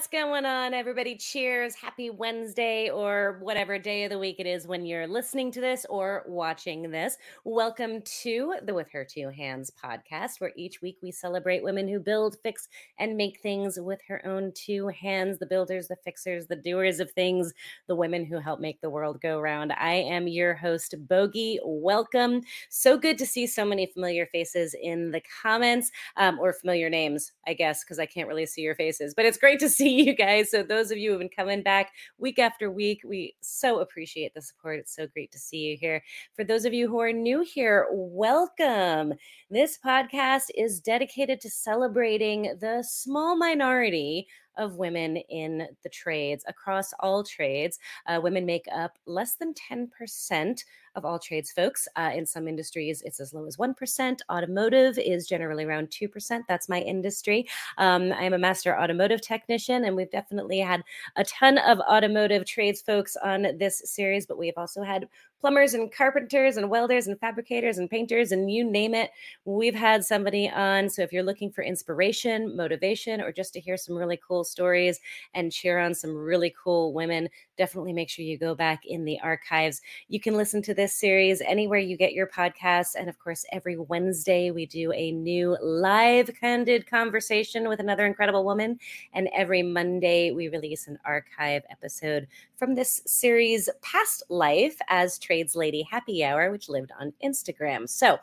What's going on, everybody? Cheers. Happy Wednesday, or whatever day of the week it is when you're listening to this or watching this. Welcome to the With Her Two Hands podcast, where each week we celebrate women who build, fix, and make things with her own two hands the builders, the fixers, the doers of things, the women who help make the world go round. I am your host, Bogi. Welcome. So good to see so many familiar faces in the comments, um, or familiar names, I guess, because I can't really see your faces, but it's great to see you guys. So, those of you who have been coming back week after week, we so appreciate the support. It's so great to see you here. For those of you who are new here, welcome. This podcast is dedicated to celebrating the small minority of women in the trades across all trades. Uh, women make up less than 10% of all trades folks. Uh, in some industries, it's as low as 1%. Automotive is generally around 2%. That's my industry. Um, I am a master automotive technician, and we've definitely had a ton of automotive trades folks on this series, but we've also had plumbers and carpenters and welders and fabricators and painters and you name it. We've had somebody on. So if you're looking for inspiration, motivation, or just to hear some really cool stories and cheer on some really cool women, definitely make sure you go back in the archives. You can listen to this series anywhere you get your podcasts. And of course, every Wednesday, we do a new live candid conversation with another incredible woman. And every Monday, we release an archive episode from this series, Past Life as Trades Lady Happy Hour, which lived on Instagram. So,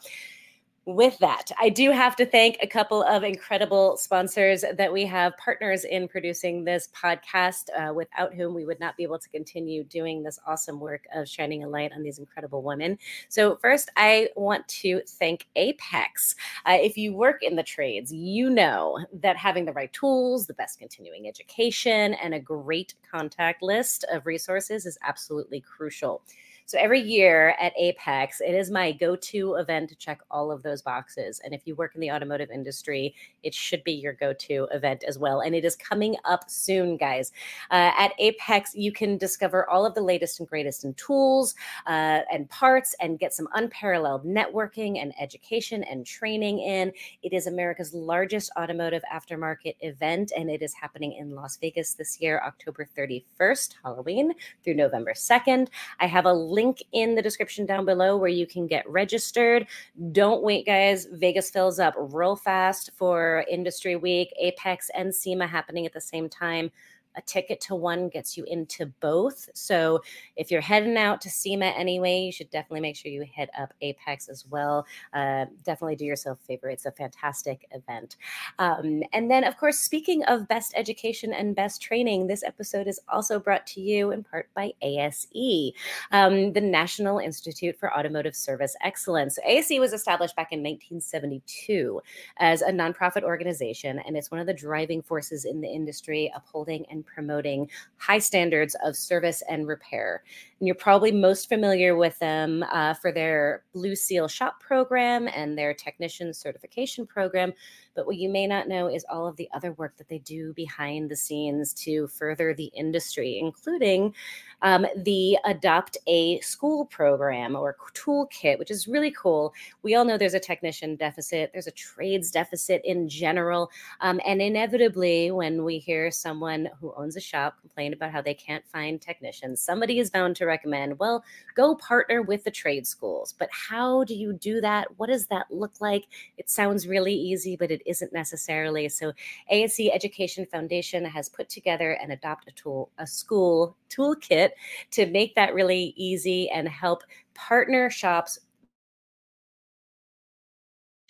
with that, I do have to thank a couple of incredible sponsors that we have partners in producing this podcast, uh, without whom we would not be able to continue doing this awesome work of shining a light on these incredible women. So, first, I want to thank AAPEX. Uh, if you work in the trades, you know that having the right tools, the best continuing education, and a great contact list of resources is absolutely crucial. So every year at AAPEX, it is my go to event to check all of those boxes. And if you work in the automotive industry, it should be your go to event as well. And it is coming up soon, guys. Uh, at AAPEX, you can discover all of the latest and greatest in tools uh, and parts and get some unparalleled networking and education and training in. It is America's largest automotive aftermarket event, and it is happening in Las Vegas this year, October 31st, Halloween, through November 2nd. I have a link in the description down below where you can get registered. Don't wait, guys. Vegas fills up real fast for Industry Week, AAPEX, and SEMA happening at the same time a ticket to one gets you into both. So if you're heading out to SEMA anyway, you should definitely make sure you hit up AAPEX as well. Uh, definitely do yourself a favor. It's a fantastic event. Um, and then, of course, speaking of best education and best training, this episode is also brought to you in part by ASE, um, the National Institute for Automotive Service Excellence. ASE was established back in 1972 as a nonprofit organization, and it's one of the driving forces in the industry upholding and promoting high standards of service and repair. And you're probably most familiar with them uh, for their Blue Seal Shop program and their technician certification program. But what you may not know is all of the other work that they do behind the scenes to further the industry, including um, the Adopt a School program or toolkit, which is really cool. We all know there's a technician deficit, there's a trades deficit in general. Um, and inevitably, when we hear someone who owns a shop complain about how they can't find technicians, somebody is bound to recommend, well, go partner with the trade schools. But how do you do that? What does that look like? It sounds really easy, but it isn't necessarily. So, ASE Education Foundation has put together an adopt a tool, a school toolkit to make that really easy and help partner shops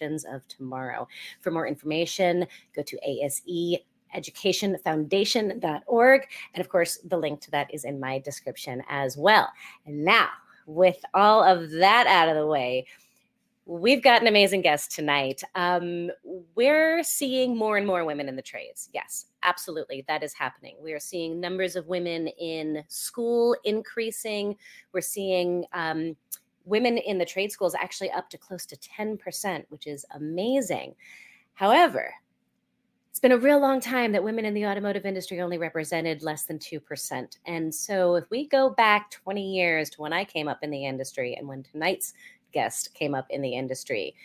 of tomorrow. For more information, go to ASE educationfoundation.org. And of course, the link to that is in my description as well. And now, with all of that out of the way, we've got an amazing guest tonight. Um, we're seeing more and more women in the trades. Yes, absolutely. That is happening. We are seeing numbers of women in school increasing. We're seeing um, women in the trade schools actually up to close to 10%, which is amazing. However, it's been a real long time that women in the automotive industry only represented less than 2%. And so if we go back 20 years to when I came up in the industry and when tonight's guest came up in the industry,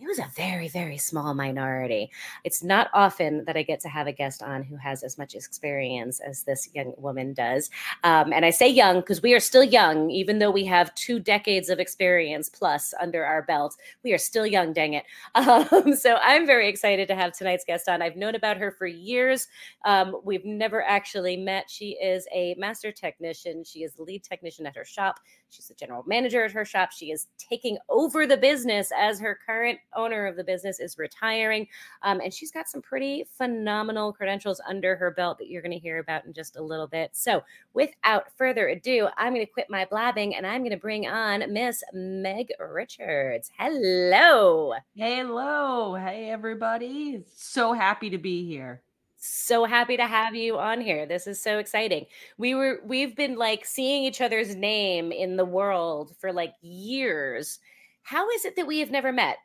it was a very, very small minority. It's not often that I get to have a guest on who has as much experience as this young woman does. Um, and I say young because we are still young, even though we have two decades of experience plus under our belt. We are still young, dang it. Um, so I'm very excited to have tonight's guest on. I've known about her for years. Um, we've never actually met. She is a master technician, she is the lead technician at her shop. She's the general manager at her shop. She is taking over the business as her current owner of the business is retiring. Um, and she's got some pretty phenomenal credentials under her belt that you're going to hear about in just a little bit. So, without further ado, I'm going to quit my blabbing and I'm going to bring on Miss Meg Richards. Hello. Hello. Hey, everybody. So happy to be here so happy to have you on here. This is so exciting. We were we've been like seeing each other's name in the world for like years. How is it that we have never met?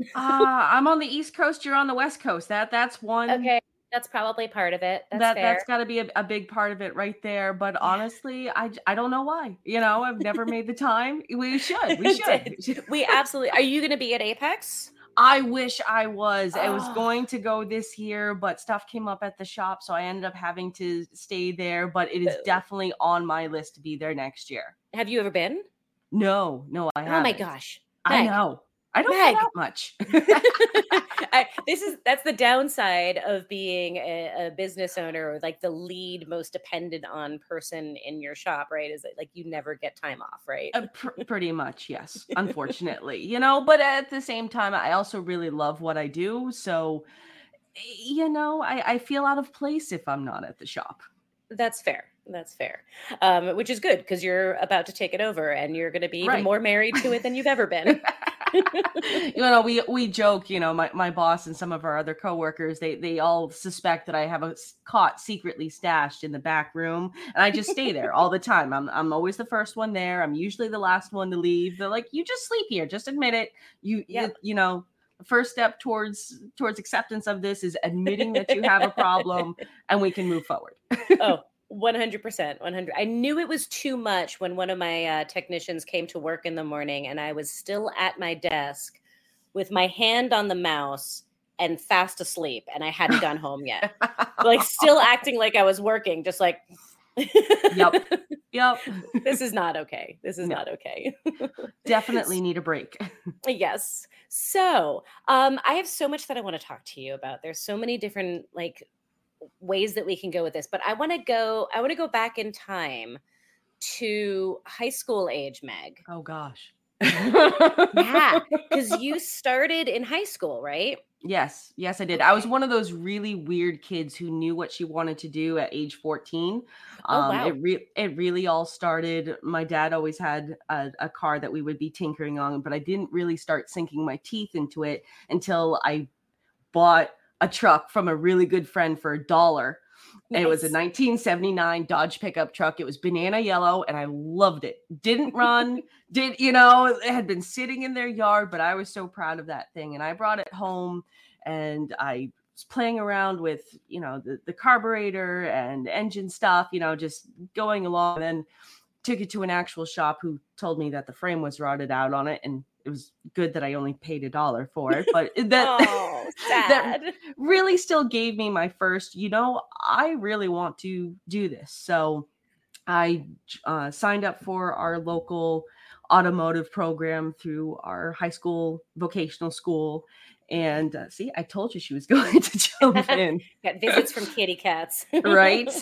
uh, I'm on the East Coast. You're on the West Coast. That that's one. Okay, that's probably part of it. That's that fair. that's got to be a, a, big part of it right there. But honestly, I I don't know why. You know, I've never made the time. We should. We should. we absolutely. Are you going to be at AAPEX? I wish I was. Oh. I was ah. going to go this year, but stuff came up at the shop, so I ended up having to stay there. But it is definitely on my list to be there next year. Have you ever been? No, no, I haven't. Oh my gosh. I know. I don't Meg. much. I, this is that's the downside of being a, a, business owner or like the lead most dependent on person in your shop, right? Is it like you never get time off, right? Uh, pr- pretty much, yes. Unfortunately, you know. But at the same time, I also really love what I do, so you know, I, I feel out of place if I'm not at the shop. That's fair. That's fair. Um, which is good because you're about to take it over and you're going to be even more married to it than you've ever been. you know, we we joke, you know, my, my boss and some of our other coworkers, they they all suspect that I have a cot secretly stashed in the back room, and I just stay there all the time. I'm I'm always the first one there. I'm usually the last one to leave. They're like, "You just sleep here. Just admit it. You yeah. you, you know." first step towards towards acceptance of this is admitting that you have a problem and we can move forward oh 100% 100 i knew it was too much when one of my uh, technicians came to work in the morning and i was still at my desk with my hand on the mouse and fast asleep and i hadn't gone home yet. Like still acting like i was working just like yep yep this is not okay. This is no. not okay. Definitely need a break. Yes. So um i have so much that i want to talk to you about. There's so many different like ways that we can go with this, but I want to go I want to go back in time to high school age, Meg. Oh gosh. yeah, cuz you started in high school, right? Yes, yes, I did. Okay. I was one of those really weird kids who knew what she wanted to do at age 14. Oh, um, wow. it, re- it really all started. My dad always had a, a, car that we would be tinkering on, but I didn't really start sinking my teeth into it until I bought a truck from a really good friend for a dollar. Nice. It was a 1979 Dodge pickup truck. It was banana yellow and I loved it. Didn't run, did, you know, it had been sitting in their yard, but I was so proud of that thing. And I brought it home and I was playing around with, you know, the, the carburetor and engine stuff, you know, just going along. And then took it to an actual shop who told me that the frame was rotted out on it and it was good that I only paid a dollar for it, but that oh, that really still gave me my first. You know, I really want to do this, so I uh, signed up for our local automotive program through our high school vocational school. And uh, see, I told you she was going to jump in. Got visits from kitty cats, right?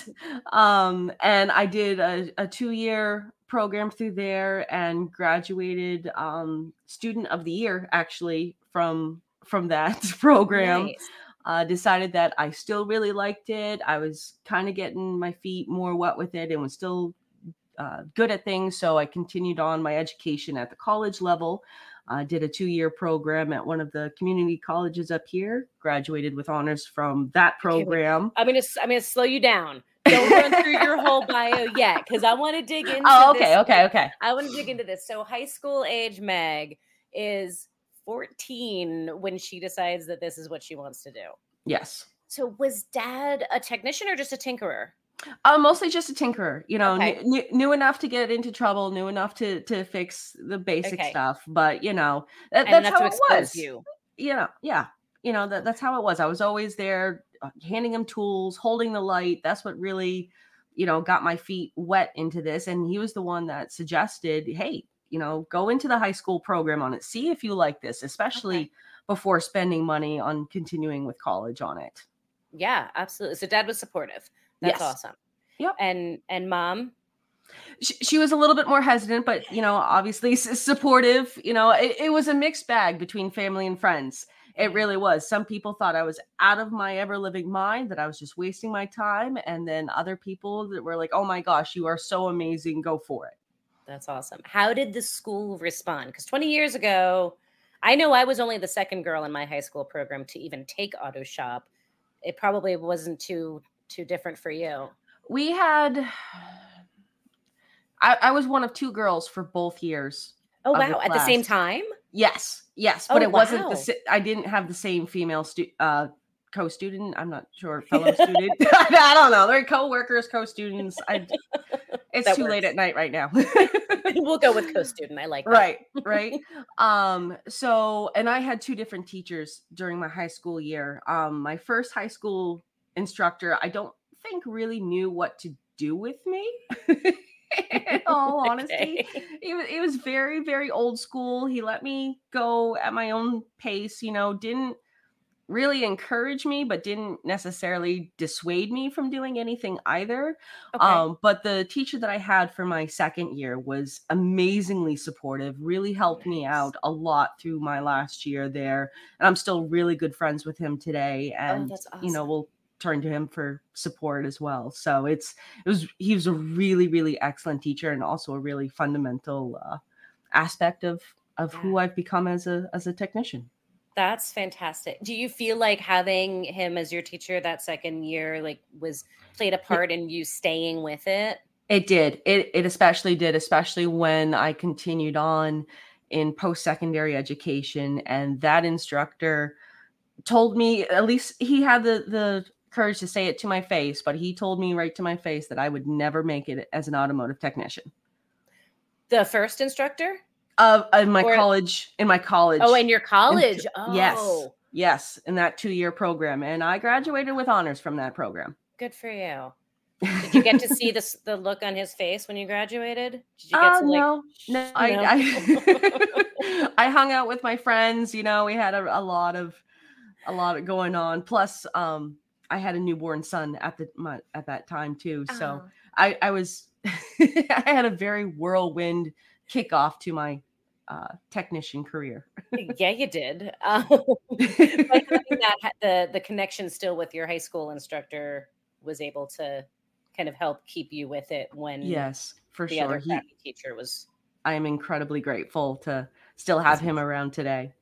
Um, and I did a, a two year program through there and graduated um, student of the year actually from from that program nice. uh, decided that i still really liked it i was kind of getting my feet more wet with it and was still uh, good at things so i continued on my education at the college level I uh, did a two-year program at one of the community colleges up here. Graduated with honors from that program. I'm gonna I'm gonna slow you down. Don't run through your whole bio yet, because I want to dig into. Oh, okay, okay, okay. I want to dig into this. So, high school age Meg is 14 when she decides that this is what she wants to do. Yes. So, was dad a technician or just a tinkerer? Uh, mostly just a tinkerer, you know, okay. knew, knew enough to get into trouble, knew enough to to fix the basic okay. stuff, but you know, that, that's how it was. You. you know, yeah, you know that that's how it was. I was always there, Uh, handing him tools, holding the light. That's what really, you know, got my feet wet into this. And he was the one that suggested, hey, you know, go into the high school program on it, see if you like this, especially okay. before spending money on continuing with college on it. Yeah, absolutely. So dad was supportive. That's yes. awesome. Yep. And and mom she, she, was a little bit more hesitant, but you know, obviously supportive. You know, it, it, was a mixed bag between family and friends. It mm-hmm. really was. Some people thought I was out of my ever living mind, that I was just wasting my time. And then other people that were like, oh my gosh, you are so amazing. Go for it. That's awesome. How did the school respond? Because 20 years ago, I know I was only the second girl in my high school program to even take auto shop. It probably wasn't too too different for you? We had I, I was one of two girls for both years. Oh wow! The At the same time? Yes, yes, but oh, it wow. wasn't the. I didn't have the same female stu- uh, co-student. I'm not sure, fellow student. I don't know. They're co-workers, co-students. I, it's that too works. late at night right now. we'll go with co-student. I like that. Right, right. um, so and I had two different teachers during my high school year. Um, my first high school instructor, I don't think really knew what to do with me. In all honesty, It was he was very very old school. He let me go at my own pace. You know, didn't really encourage me, but didn't necessarily dissuade me from doing anything either. Okay. Um, but the teacher that I had for my second year was amazingly supportive, really helped nice. me out a lot through my last year there. And I'm still really good friends with him today. Oh, and, oh, awesome. you know, we'll turn to him for support as well. So it's it was he was a really really excellent teacher and also a really fundamental uh, aspect of of yeah. who I've become as a as a technician. That's fantastic. Do you feel like having him as your teacher that second year like was played a part in you staying with it? It did. It it especially did, especially when I continued on in post-secondary education and that instructor told me at least he had the the courage to say it to my face, but he told me right to my face that I would never make it as an automotive technician. The first instructor? Of uh, in my or, college, in my college. Oh, in your college. In, oh. Yes. Yes, in that 2-year program and I graduated with honors from that program. Good for you. Did you get to see the the look on his face when you graduated? Did you get uh, to like no, no, I. I, I hung out with my friends, you know, we had a, a lot of a lot of going on. Plus, um, I had a newborn son at the my, at that time too. So oh. I I was I had a very whirlwind kickoff to my uh, technician career. yeah, you did. Um, that the the connection still with your high school instructor was able to kind of help keep you with it when yes, for the sure. other he, teacher was. I am incredibly grateful to still have him around today.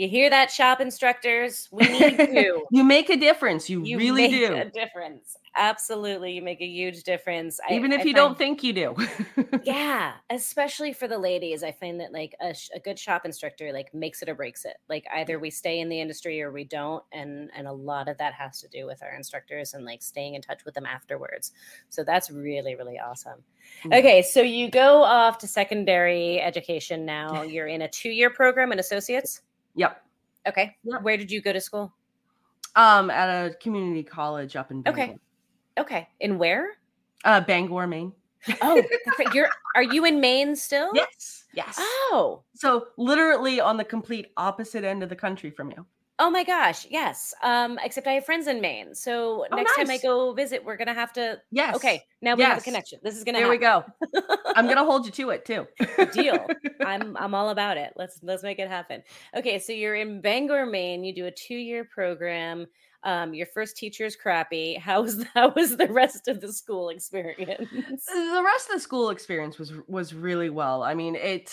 You hear that, shop instructors? We need you. you make a difference. You, you really do. a difference. Absolutely. You make a huge difference. Even I, if I you find, don't think you do. yeah. Especially for the ladies. I find that like a, a, good shop instructor like makes it or breaks it. Like either we stay in the industry or we don't. And and a lot of that has to do with our instructors and like staying in touch with them afterwards. So that's really, really awesome. Mm-hmm. Okay. So you go off to secondary education now. You're in a two-year program in associates. Yep. Okay. Yep. Where did you go to school? Um, at a community college up in Bangor. Okay. Okay. In where? Uh, Bangor, Maine. oh, you're are you in Maine still? Yes. Yes. Oh. So literally on the complete opposite end of the country from you. Oh my gosh, yes. Um, except I have friends in Maine. So oh, next nice. time I go visit, we're gonna have to Yes. Okay, now we yes. have a connection. This is gonna There happen. we go. I'm gonna hold you to it too. Deal. I'm I'm all about it. Let's let's make it happen. Okay, so you're in Bangor, Maine. You do a two-year program. Um, your first teacher is crappy. How was how was the rest of the school experience? The rest of the school experience was was really well. I mean, it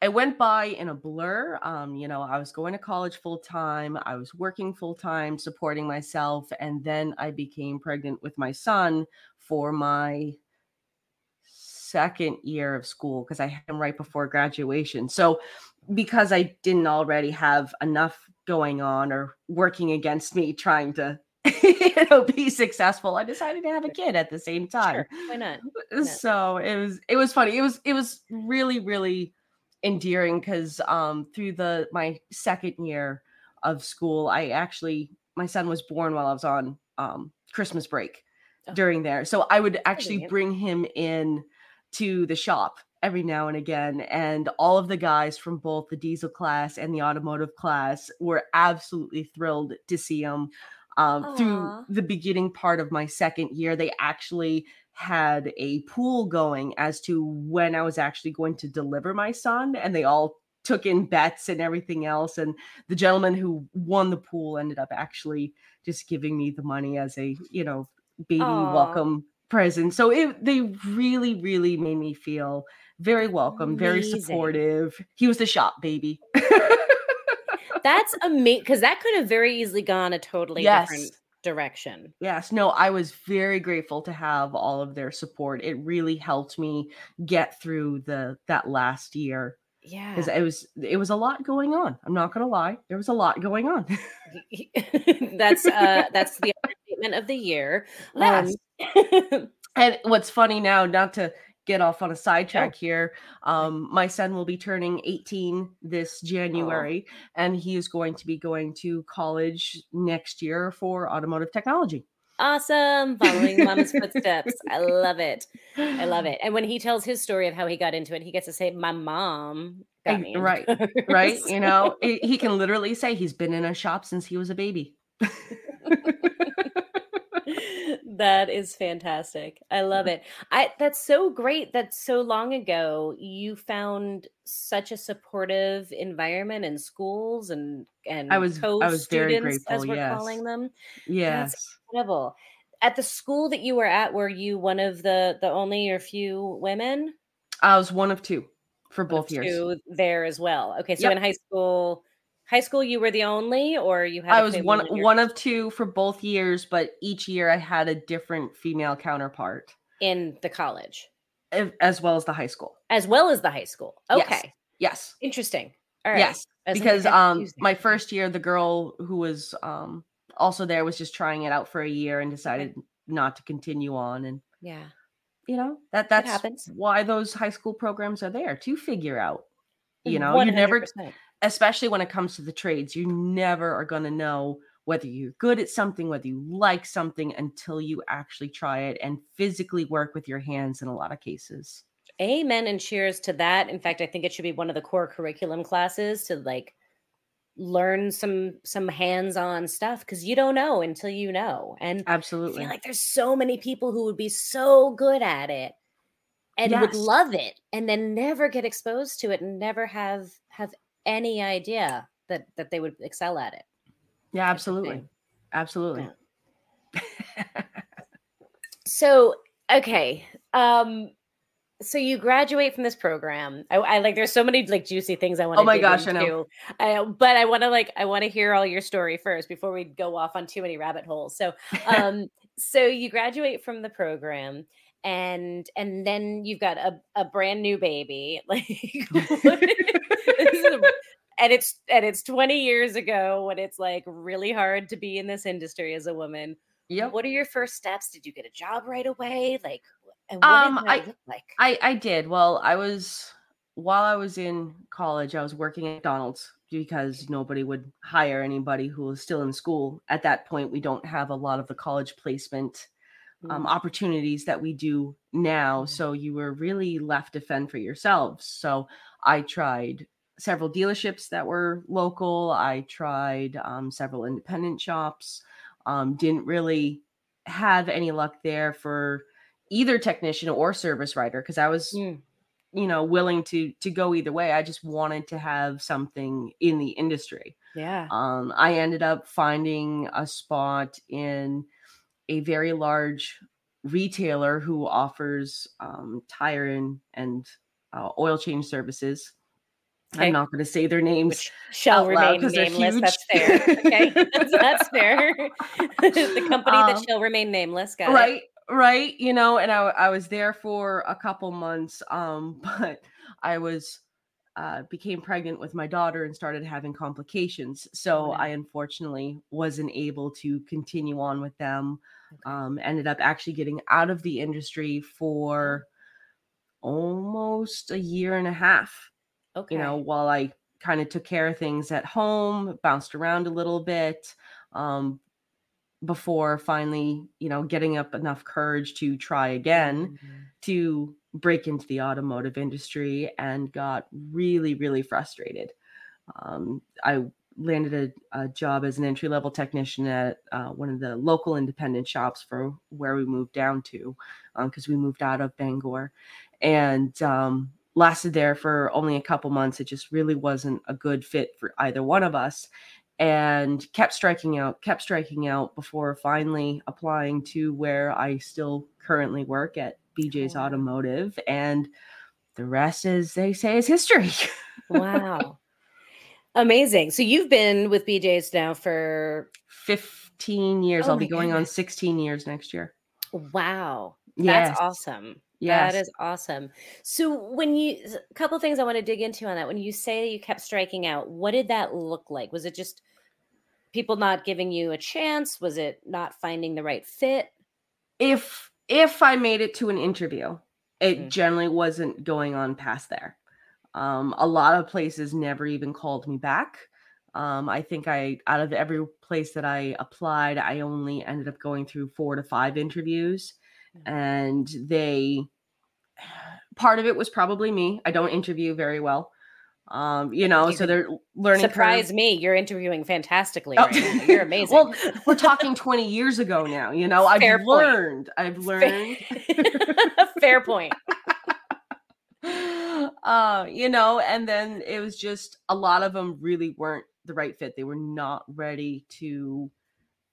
it went by in a blur. Um, you know, I was going to college full time, I was working full time, supporting myself, and then I became pregnant with my son for my second year of school because I had him right before graduation. So, because I didn't already have enough going on or working against me trying to you know be successful i decided to have a kid at the same time sure. why not so it was it was funny it was it was really really endearing because um through the my second year of school i actually my son was born while i was on um christmas break oh. during there so i would actually bring him in to the shop every now and again. And all of the guys from both the diesel class and the automotive class were absolutely thrilled to see him. Um, through the beginning part of my second year, they actually had a pool going as to when I was actually going to deliver my son, and they all took in bets and everything else. And the gentleman who won the pool ended up actually just giving me the money as a, you know, baby Aww. welcome present. So it they really, really made me feel very welcome, amazing. very supportive. He was the shop baby. That's amazing because that could have very easily gone a totally yes. different direction. Yes, no, I was very grateful to have all of their support. It really helped me get through the that last year. Yeah. Because it was it was a lot going on. I'm not gonna lie. There was a lot going on. that's uh that's the statement of the year. Yes. Um, and what's funny now, not to get off on a sidetrack oh. here. Um, my son will be turning 18 this January, oh. and he is going to be going to college next year for automotive technology. Awesome. Following mama's footsteps. I love it. I love it. And when he tells his story of how he got into it, he gets to say, My mom got me. Right. Right. You know, he can literally say he's been in a shop since he was a baby. that is fantastic. I love mm-hmm. it. I that's so great that so long ago you found such a supportive environment in schools and and I was I was very grateful, as we're yes. calling them. Yes. That's incredible. At the school that you were at, were you one of the the only or few women? I was one of two for one both years. There as well. Okay, so yep. in high school high school you were the only or you had i was one one of two for both years but each year i had a different female counterpart. In the college? As well as the high school. As well as the high school? Okay. Yes, yes. interesting. All right. Yes. As because um my first year the girl who was um also there was just trying it out for a year and decided okay. not to continue on and yeah. you know that that's why those high school programs are there to figure out you know? 100%. you never especially when it comes to the trades, you never are going to know whether you're good at something, whether you like something until you actually try it and physically work with your hands in a lot of cases. Amen and cheers to that. In fact, I think it should be one of the core curriculum classes to like learn some some hands-on stuff because you don't know until you know. And absolutely I feel like there's so many people who would be so good at it and yes. would love it and then never get exposed to it and never have have any idea that that they would excel at it. Yeah, absolutely. Absolutely. Yeah. so, okay. Um so you graduate from this program. I, I, like there's so many like juicy things I want to Oh my gosh, into. I know. I, but I want to like I want to hear all your story first before we go off on too many rabbit holes. So um so you graduate from the program and and then you've got a, a brand new baby. Like and it's and it's 20 years ago when it's like really hard to be in this industry as a woman. Yeah. What are your first steps? Did you get a job right away? Like what um, I, like? I I did. Well, I was while I was in college, I was working at McDonald's because nobody would hire anybody who was still in school. At that point, we don't have a lot of the college placement um, opportunities that we do now. Mm. So you were really left to fend for yourselves. So I tried several dealerships that were local. I tried um, several independent shops. Um, didn't really have any luck there for either technician or service writer because I was, mm. you know, willing to to go either way. I just wanted to have something in the industry. Yeah. Um, I ended up finding a spot in a very large retailer who offers um, tire and, and uh, oil change services Okay. I'm not going to say their names. Which shall remain nameless. That's fair. Okay, that's, that's fair. the company um, that shall remain nameless. Got right, it. right. You know, and I, I was there for a couple months, um, but I was uh, became pregnant with my daughter and started having complications. So I unfortunately wasn't able to continue on with them. Um, ended up actually getting out of the industry for almost a year and a half. Okay. You know, while I kind of took care of things at home, bounced around a little bit um, before finally, you know, getting up enough courage to try again mm-hmm. to break into the automotive industry and got really, really frustrated. Um, I landed a, a, job as an entry level technician at uh, one of the local independent shops for where we moved down to because um, we moved out of Bangor and um, lasted there for only a couple months. It just really wasn't a good fit for either one of us and kept striking out, kept striking out before finally applying to where I still currently work at BJ's. Automotive. And the rest, as they say, is history. wow. Amazing. So you've been with BJ's now for 15 years. Oh I'll be going goodness. on 16 years next year. Wow. That's awesome. Yes. That is awesome. So when you a couple things I want to dig into on that. When you say you kept striking out, what did that look like? Was it just people not giving you a chance? Was it not finding the right fit? If if I made it to an interview, it mm-hmm. generally wasn't going on past there. Um, a lot of places never even called me back. Um, I think I, out of every place that I applied, I only ended up going through four to five interviews. And they, part of it was probably me. I don't interview very well. Um, you know, you so they're learning. Surprise curve. me! You're interviewing fantastically. Oh. Right now. You're amazing. well, we're talking 20 years ago now. You know, I've Fair learned. I've learned. Fair point. Uh, you know, and then it was just a lot of them really weren't the right fit. They were not ready to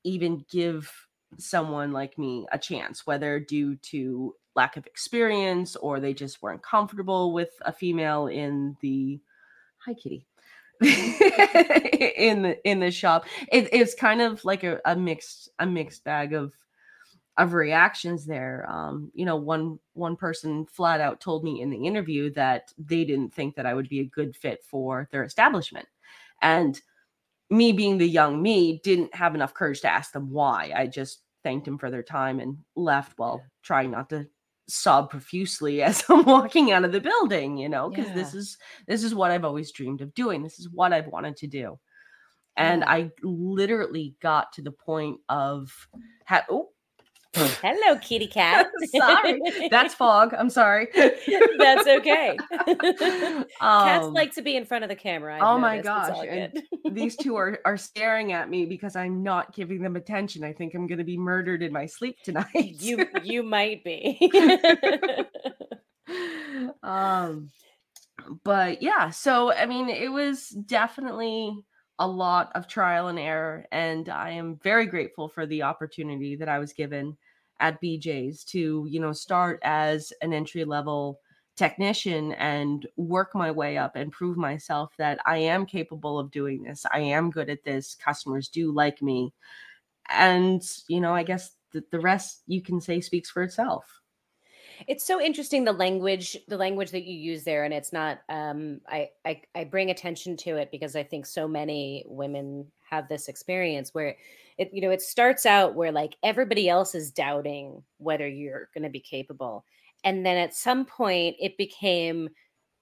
even give someone like me a chance, whether due to lack of experience or they just weren't comfortable with a female in the hi kitty in the in the shop it, it's kind of like a, a mixed a mixed bag of of reactions there um you know one one person flat out told me in the interview that they didn't think that i would be a good fit for their establishment and me being the young me didn't have enough courage to ask them why i just thanked them for their time and left while trying not to sob profusely as I'm walking out of the building, you know, because yeah. this is this is what I've always dreamed of doing. This is what I've wanted to do. And yeah. I literally got to the point of ha- oh Hello, kitty cat. sorry, that's fog. I'm sorry. that's okay. Um, Cats like to be in front of the camera. I've oh my gosh! And these two are are staring at me because I'm not giving them attention. I think I'm going to be murdered in my sleep tonight. you you might be. um, but yeah. So I mean, it was definitely a lot of trial and error and i am very grateful for the opportunity that i was given at BJ's to, you know, start as an entry level technician and work my way up and prove myself that I am capable of doing this. I am good at this. Customers do like me. And, you know, I guess the, the rest you can say speaks for itself. It's so interesting the language, the language that you use there, and it's not. Um, I, I I bring attention to it because I think so many women have this experience where it you know it starts out where like everybody else is doubting whether you're going to be capable and then at some point it became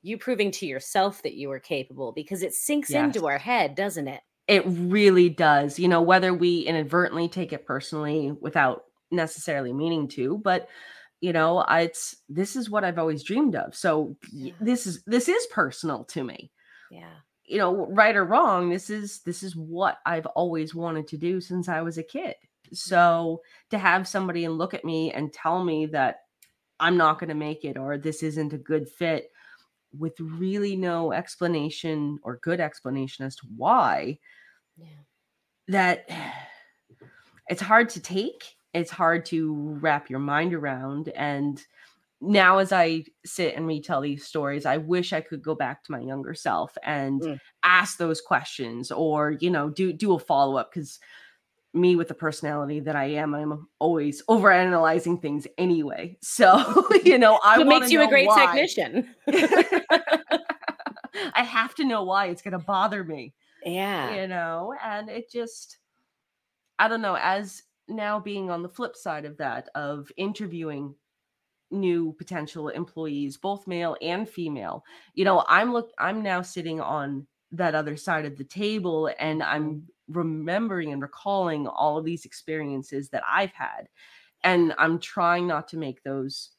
you proving to yourself that you were capable because it sinks yes. into our head doesn't it it really does you know whether we inadvertently take it personally without necessarily meaning to but you know it's this is what i've always dreamed of so yeah. this is this is personal to me yeah you know right or wrong this is this is what i've always wanted to do since i was a kid mm-hmm. so to have somebody and look at me and tell me that i'm not going to make it or this isn't a good fit with really no explanation or good explanation as to why yeah. that it's hard to take it's hard to wrap your mind around and now as I sit and retell these stories, I wish I could go back to my younger self and mm. ask those questions or, you know, do do a follow-up because me with the personality that I am, I'm always overanalyzing things anyway. So, you know, I what makes you a great why. technician. I I have to know why it's going to bother me. Yeah. You know, and it just, I don't know, as now being on the flip side of that, of interviewing new potential employees, both male and female, you know, I'm look, I'm now sitting on that other side of the table and I'm mm-hmm. remembering and recalling all of these experiences that I've had. And I'm trying not to make those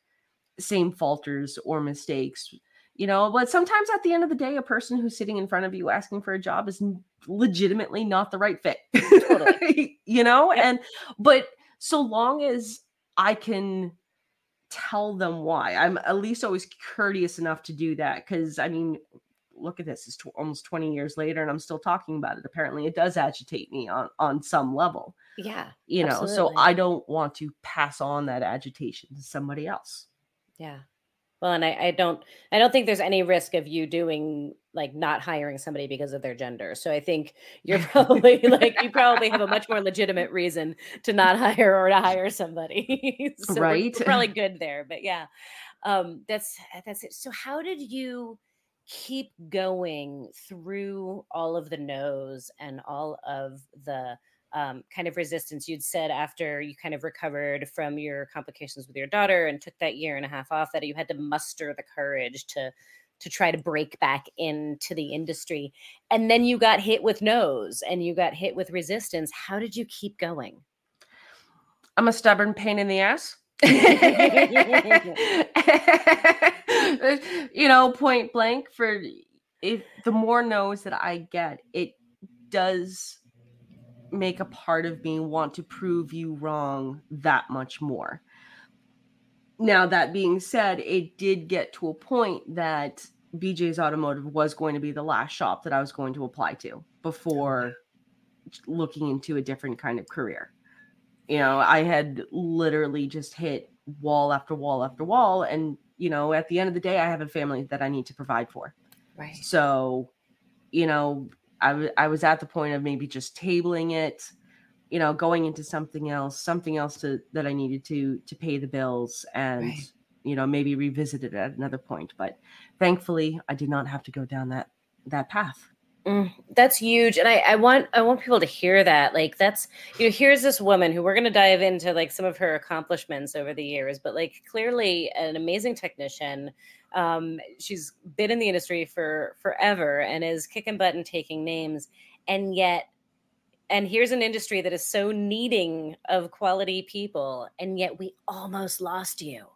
same falters or mistakes you know but sometimes at the end of the day a person who's sitting in front of you asking for a job is legitimately not the right fit totally. you know yep. and but so long as i can tell them why. I'm at least always courteous enough to do that because i mean look at this it's tw- almost 20 years later and i'm still talking about it apparently. It does agitate me on on some level yeah you know? Absolutely. so i don't want to pass on that agitation to somebody else. Yeah. Well, and I, I don't I don't think there's any risk of you doing like not hiring somebody because of their gender. So I think you're probably like you probably have a much more legitimate reason to not hire or to hire somebody. so right. We're, we're probably good there. But yeah. Um that's that's it. So how did you keep going through all of the no's and all of the um, kind of resistance you'd said after you kind of recovered from your complications with your daughter and took that year and a half off that you had to muster the courage to to try to break back into the industry and then you got hit with no's and you got hit with resistance how did you keep going i'm a stubborn pain in the ass you know point blank for if the more no's that i get it does make a part of me want to prove you wrong that much more. Now, that being said, it did get to a point that BJ's Automotive was going to be the last shop that I was going to apply to before looking into a different kind of career. You know, I had literally just hit wall after wall after wall. And, you know, at the end of the day, I have a family that I need to provide for. Right. So, you know, I, w- I was at the point of maybe just tabling it you know going into something else something else to that i needed to to pay the bills and right. you know maybe revisit it at another point but thankfully i did not have to go down that that path Mm, that's huge, and I, I want I want people to hear that. Like that's you know, here's this woman who we're going to dive into like some of her accomplishments over the years, but like clearly an amazing technician. Um, she's been in the industry for forever and is kicking butt and taking names, and yet, and here's an industry that is so needing of quality people, and yet we almost lost you.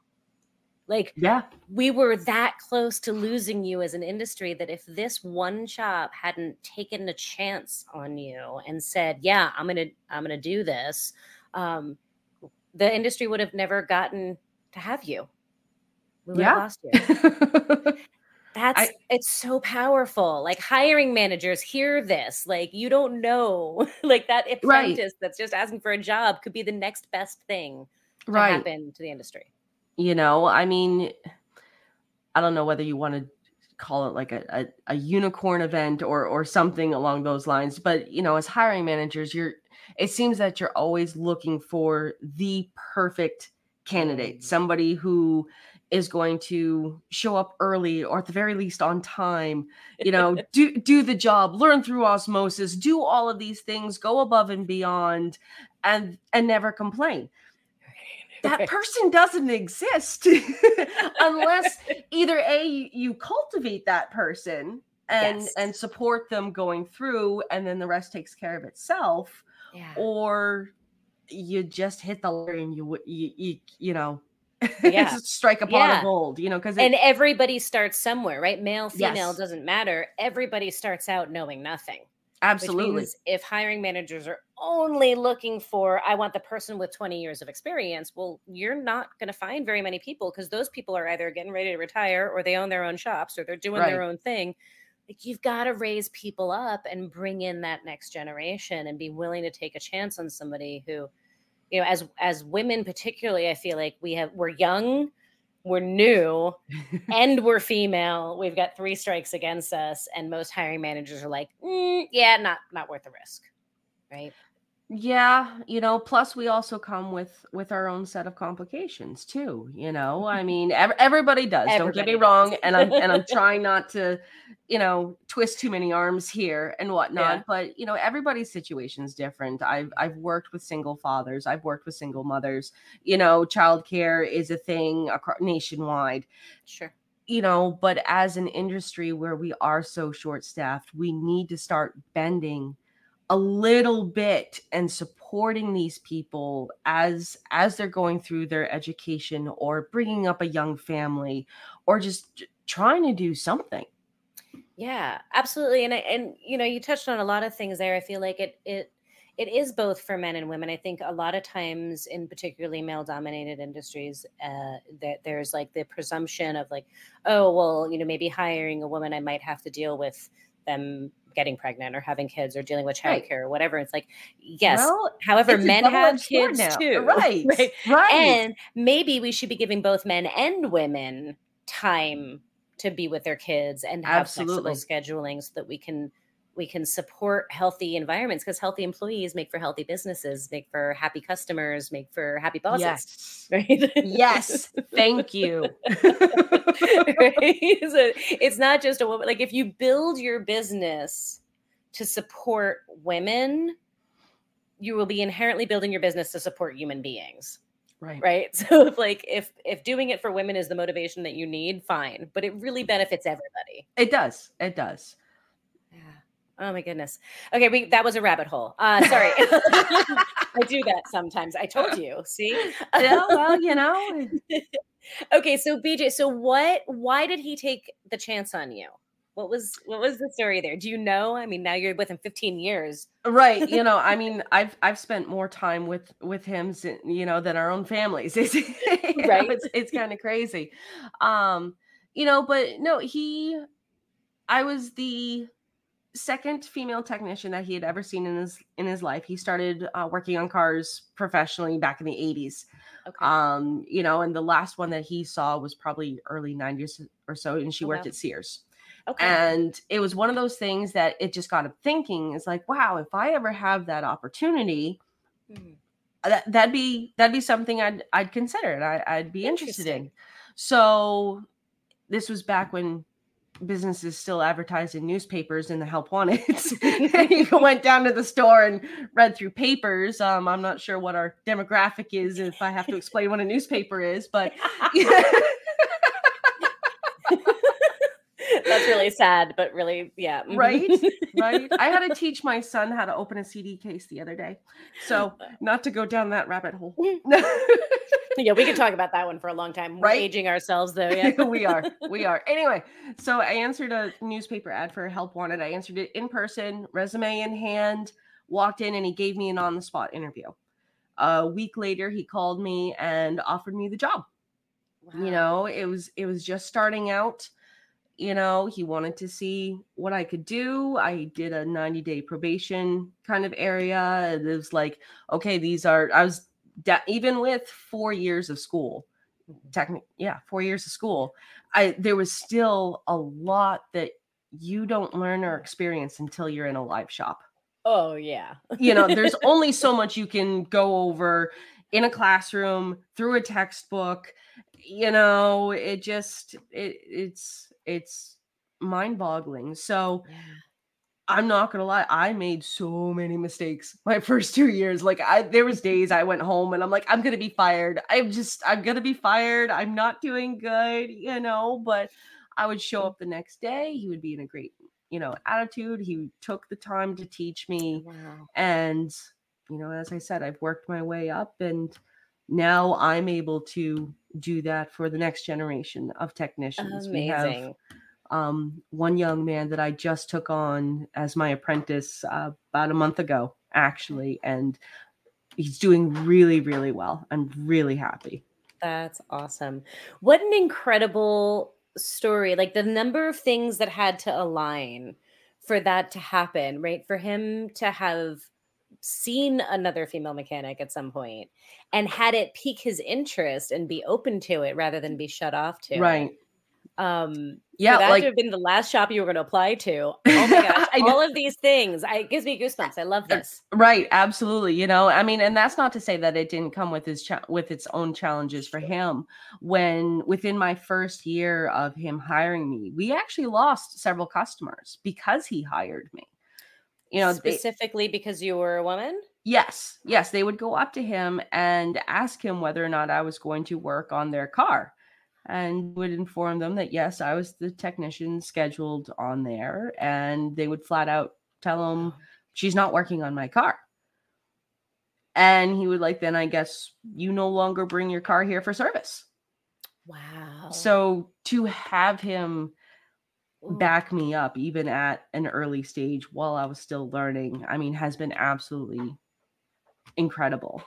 Like, yeah, we were that close to losing you as an industry that if this one shop hadn't taken a chance on you and said, "Yeah, I'm gonna, I'm gonna do this," um, the industry would have never gotten to have you. We would yeah. have lost you. That's I, it's so powerful. Like hiring managers hear this. Like you don't know, like that apprentice right. that's just asking for a job could be the next best thing to right. happen to the industry. You know, I mean, I don't know whether you want to call it like a, a, a, unicorn event or or something along those lines but you know as hiring managers you're it seems that you're always looking for the perfect candidate mm-hmm. somebody who is going to show up early or at the very least on time you know do do the job learn through osmosis do all of these things go above and beyond and and never complain that person doesn't exist unless either a you cultivate that person and yes. and support them going through and then the rest takes care of itself yeah. or you just hit the line and you you you, you know yeah. strike a pot yeah. of gold you know because and everybody starts somewhere right male female yes. doesn't matter everybody starts out knowing nothing Absolutely. if hiring managers are only looking for, I want the person with 20 years of experience, well, you're not going to find very many people because those people are either getting ready to retire or they own their own shops or they're doing right. their own thing. Like you've got to raise people up and bring in that next generation and be willing to take a chance on somebody who, you know, as as women particularly, I feel like we have we're young, we're new and we're female. We've got three strikes against us and most hiring managers are like mm, yeah not not worth the risk. Right? Yeah you know plus we also come with with our own set of complications too you know? I mean ev- everybody does everybody don't get me does. wrong and i'm and i'm trying not to you know twist too many arms here and whatnot yeah. but you know everybody's situation is different. I've i've worked with single fathers i've worked with single mothers. You know childcare is a thing across nationwide. Sure. You know but as an industry where we are so short staffed we need to start bending a little bit and supporting these people as as they're going through their education or bringing up a young family or just trying to do something yeah, absolutely. And and you know, you touched on a lot of things there. I feel like it it it is both for men and women. I think a lot of times in particularly male dominated industries, uh, that there's like the presumption of like, oh, well, you know, maybe hiring a woman, I might have to deal with them getting pregnant or having kids or dealing with childcare right. or whatever. It's like, yes. Well, however, men have kids too. Right. right. Right. And maybe we should be giving both men and women time to be with their kids and have Absolutely. flexible scheduling so that we can we can support healthy environments because healthy employees make for healthy businesses, make for happy customers, make for happy bosses. Yes. Right? yes. Thank you. right? so it's not just a woman. Like if you build your business to support women, you will be inherently building your business to support human beings. Right. Right. So if like if if doing it for women is the motivation that you need, fine. But it really benefits everybody. It does. It does. Yeah. Oh my goodness. Okay, we that was a rabbit hole. Uh sorry. I do that sometimes. I told you. See? Yeah, well, you know. okay, so BJ, so what why did he take the chance on you? What was what was the story there? Do you know? I mean now you're with him 15 years. Right you know i mean i've i've spent more time with with him you know than our own families it's, right. know, it's, it's kind of crazy. Um you know but no he i was the second female technician that he had ever seen in his in his life. He started uh, working on cars professionally back in the 80s okay. um you know and the last one that he saw was probably early 90s or so and she oh, worked wow. at sears Okay. And it was one of those things that it just got him thinking. It's like, wow, if I ever have that opportunity, mm-hmm. that that'd be that'd be something I'd I'd consider and I, I'd be interested in. So this was back when businesses still advertised in newspapers in the help wanted. you went down to the store and read through papers. Um, I'm not sure what our demographic is if I have to explain what a newspaper is, but That's really sad, but really, yeah. Mm-hmm. Right. Right. I had to teach my son how to open a CD case the other day. So, not to go down that rabbit hole. yeah, we could talk about that one for a long time. We're right? aging ourselves, though. Yeah, we are. We are. Anyway, so I answered a newspaper ad for help wanted. I answered it in person, resume in hand, walked in, and he gave me an on the spot interview. A week later, he called me and offered me the job. Wow. You know, it was it was just starting out you know, he wanted to see what I could do. I did a 90 day probation kind of area. It was like, okay, these are, I was even with four years of school, mm-hmm. technically, yeah, four years of school, I, there was still a lot that you don't learn or experience until you're in a live shop. Oh, yeah. you know, there's only so much you can go over in a classroom through a textbook. You know, it just, it, it's, it's mind-boggling. So yeah. I'm not gonna lie, I made so many mistakes my first two years. Like I there was days I went home and I'm like, I'm gonna be fired. I'm just I'm gonna be fired. I'm not doing good, you know, but I would show mm. up the next day. He would be in a great, you know, attitude. He took the time to teach me. Wow. And, you know, as I said, I've worked my way up and now I'm able to do that for the next generation of technicians. Amazing. We have um, one young man that I just took on as my apprentice uh, about a month ago, actually, and he's doing really, really well. I'm really happy. That's awesome. What an incredible story. Like the number of things that had to align for that to happen, right? For him to have seen another female mechanic at some point and had it pique his interest and be open to it rather than be shut off to right it. Um, yeah, that like, to have been the last shop you were going to apply to. Oh my gosh, all of these things, I gives me goosebumps. I love this. Right, absolutely. You know, I mean, and that's not to say that it didn't come with his cha- with its own challenges for him. When within my first year of him hiring me, we actually lost several customers because he hired me. You know, specifically they, because you were a woman. Yes, yes, they would go up to him and ask him whether or not I was going to work on their car and would inform them that yes, I was the technician scheduled on there, and they would flat out tell him oh. she's not working on my car. And he would like, then I guess you no longer bring your car here for service. Wow. So to have him Mm. back me up even at an early stage while I was still learning, I mean, has been absolutely incredible.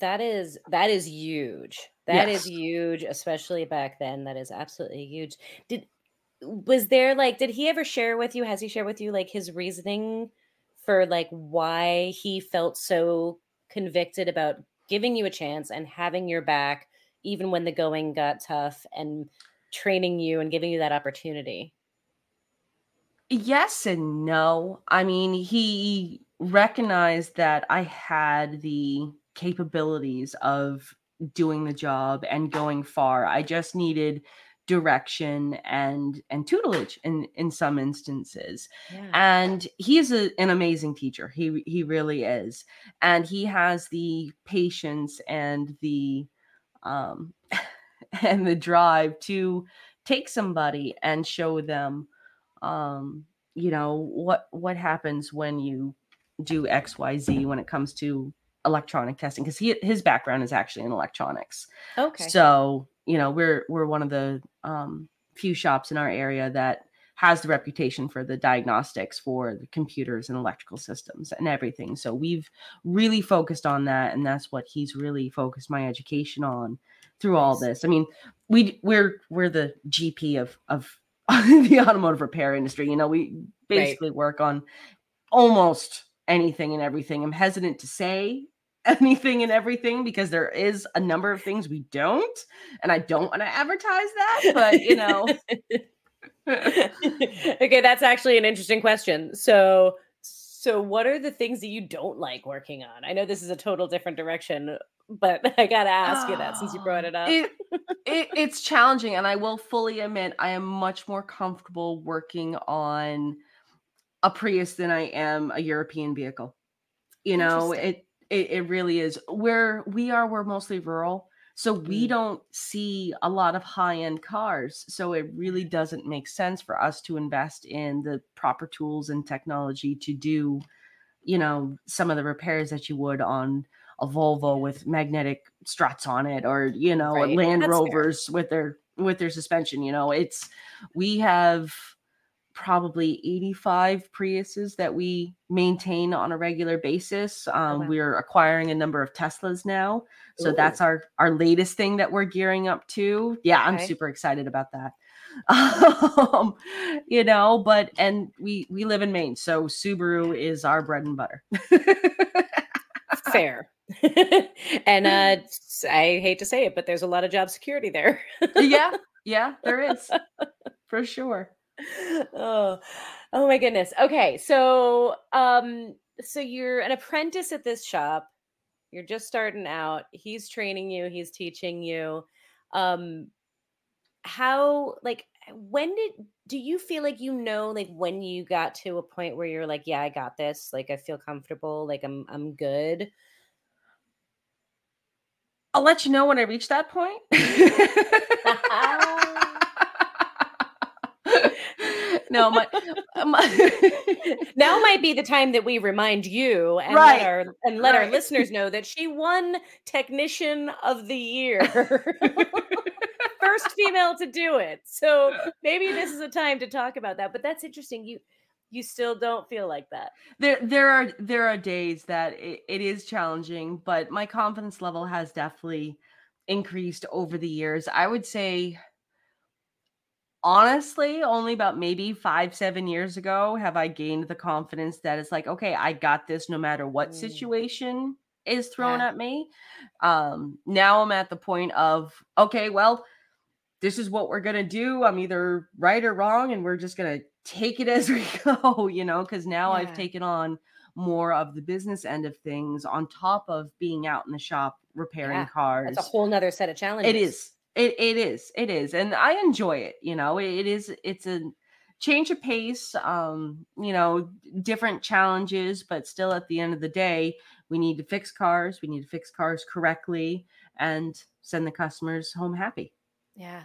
That is that is huge. That yes. is huge, especially back then. That is absolutely huge. Did was there like did he ever share with you has he shared with you like his reasoning for like why he felt so convicted about giving you a chance and having your back even when the going got tough and training you and giving you that opportunity yes and no i mean he recognized that i had the capabilities of doing the job and going far. I just needed direction and and tutelage in in some instances yeah. and he's a, an amazing teacher he he really is and he has the patience and the um and the drive to take somebody and show them um you know what what happens when you do xyz when it comes to electronic testing because he his background is actually in electronics. Okay. So you know we're we're one of the um, few shops in our area that has the reputation for the diagnostics for the computers and electrical systems and everything. So we've really focused on that, and that's what he's really focused my education on through all this. I mean, we we're we're the GP of of the automotive repair industry. You know, we basically right. work on almost anything and everything. I'm hesitant to say anything and everything because there is a number of things we don't and i don't want to advertise that but you know okay that's actually an interesting question so so what are the things that you don't like working on i know this is a total different direction but i gotta ask you that since you brought ah, it up it, it, it's challenging and i will fully admit i am much more comfortable working on a prius than i am a european vehicle you know it it, it really is. Where we are, we're mostly rural. So we mm. don't see a lot of high end cars. So it really doesn't make sense for us to invest in the proper tools and technology to do, you know, some of the repairs that you would on a Volvo with magnetic struts on it or, you know, right. Land That's Rovers fair. with their with their suspension, you know. It's we have probably 85 Priuses that we maintain on a regular basis. Oh, um, wow. We're acquiring a number of Teslas now, so Ooh. that's our our latest thing that we're gearing up to. Yeah, okay. I'm super excited about that. um, you know, but and we we live in Maine, so Subaru is our bread and butter. Fair. and uh I hate to say it, but there's a lot of job security there. yeah, yeah, there is. For sure oh, oh my goodness. Okay, so um, so you're an apprentice at this shop. You're just starting out. He's training you. He's teaching you. Um, how like when did do you feel like you know like when you got to a point where you're like yeah i got this like i feel comfortable like i'm i'm good i'll let you know when i reach that point no, my, uh, my now might be the time that we remind you and right. let our and let right. our listeners know that she won technician of the year. First female to do it. So maybe this is a time to talk about that. But that's interesting. You you still don't feel like that. There there are there are days that it, it is challenging, but my confidence level has definitely increased over the years. I would say honestly only about maybe five seven years ago have i gained the confidence that it's like okay i got this no matter what mm. situation is thrown yeah. at me um now i'm at the point of okay well this is what we're going to do. I'm either right or wrong, and we're just going to take it as we go, you know, because now yeah. I've taken on more of the business end of things on top of being out in the shop repairing yeah, cars. It's a whole nother set of challenges. It is. It, it is. It is. And I enjoy it. You know, it, it is, it's a change of pace, um, you know, different challenges, but still at the end of the day, we need to fix cars. We need to fix cars correctly and send the customers home happy. Yeah.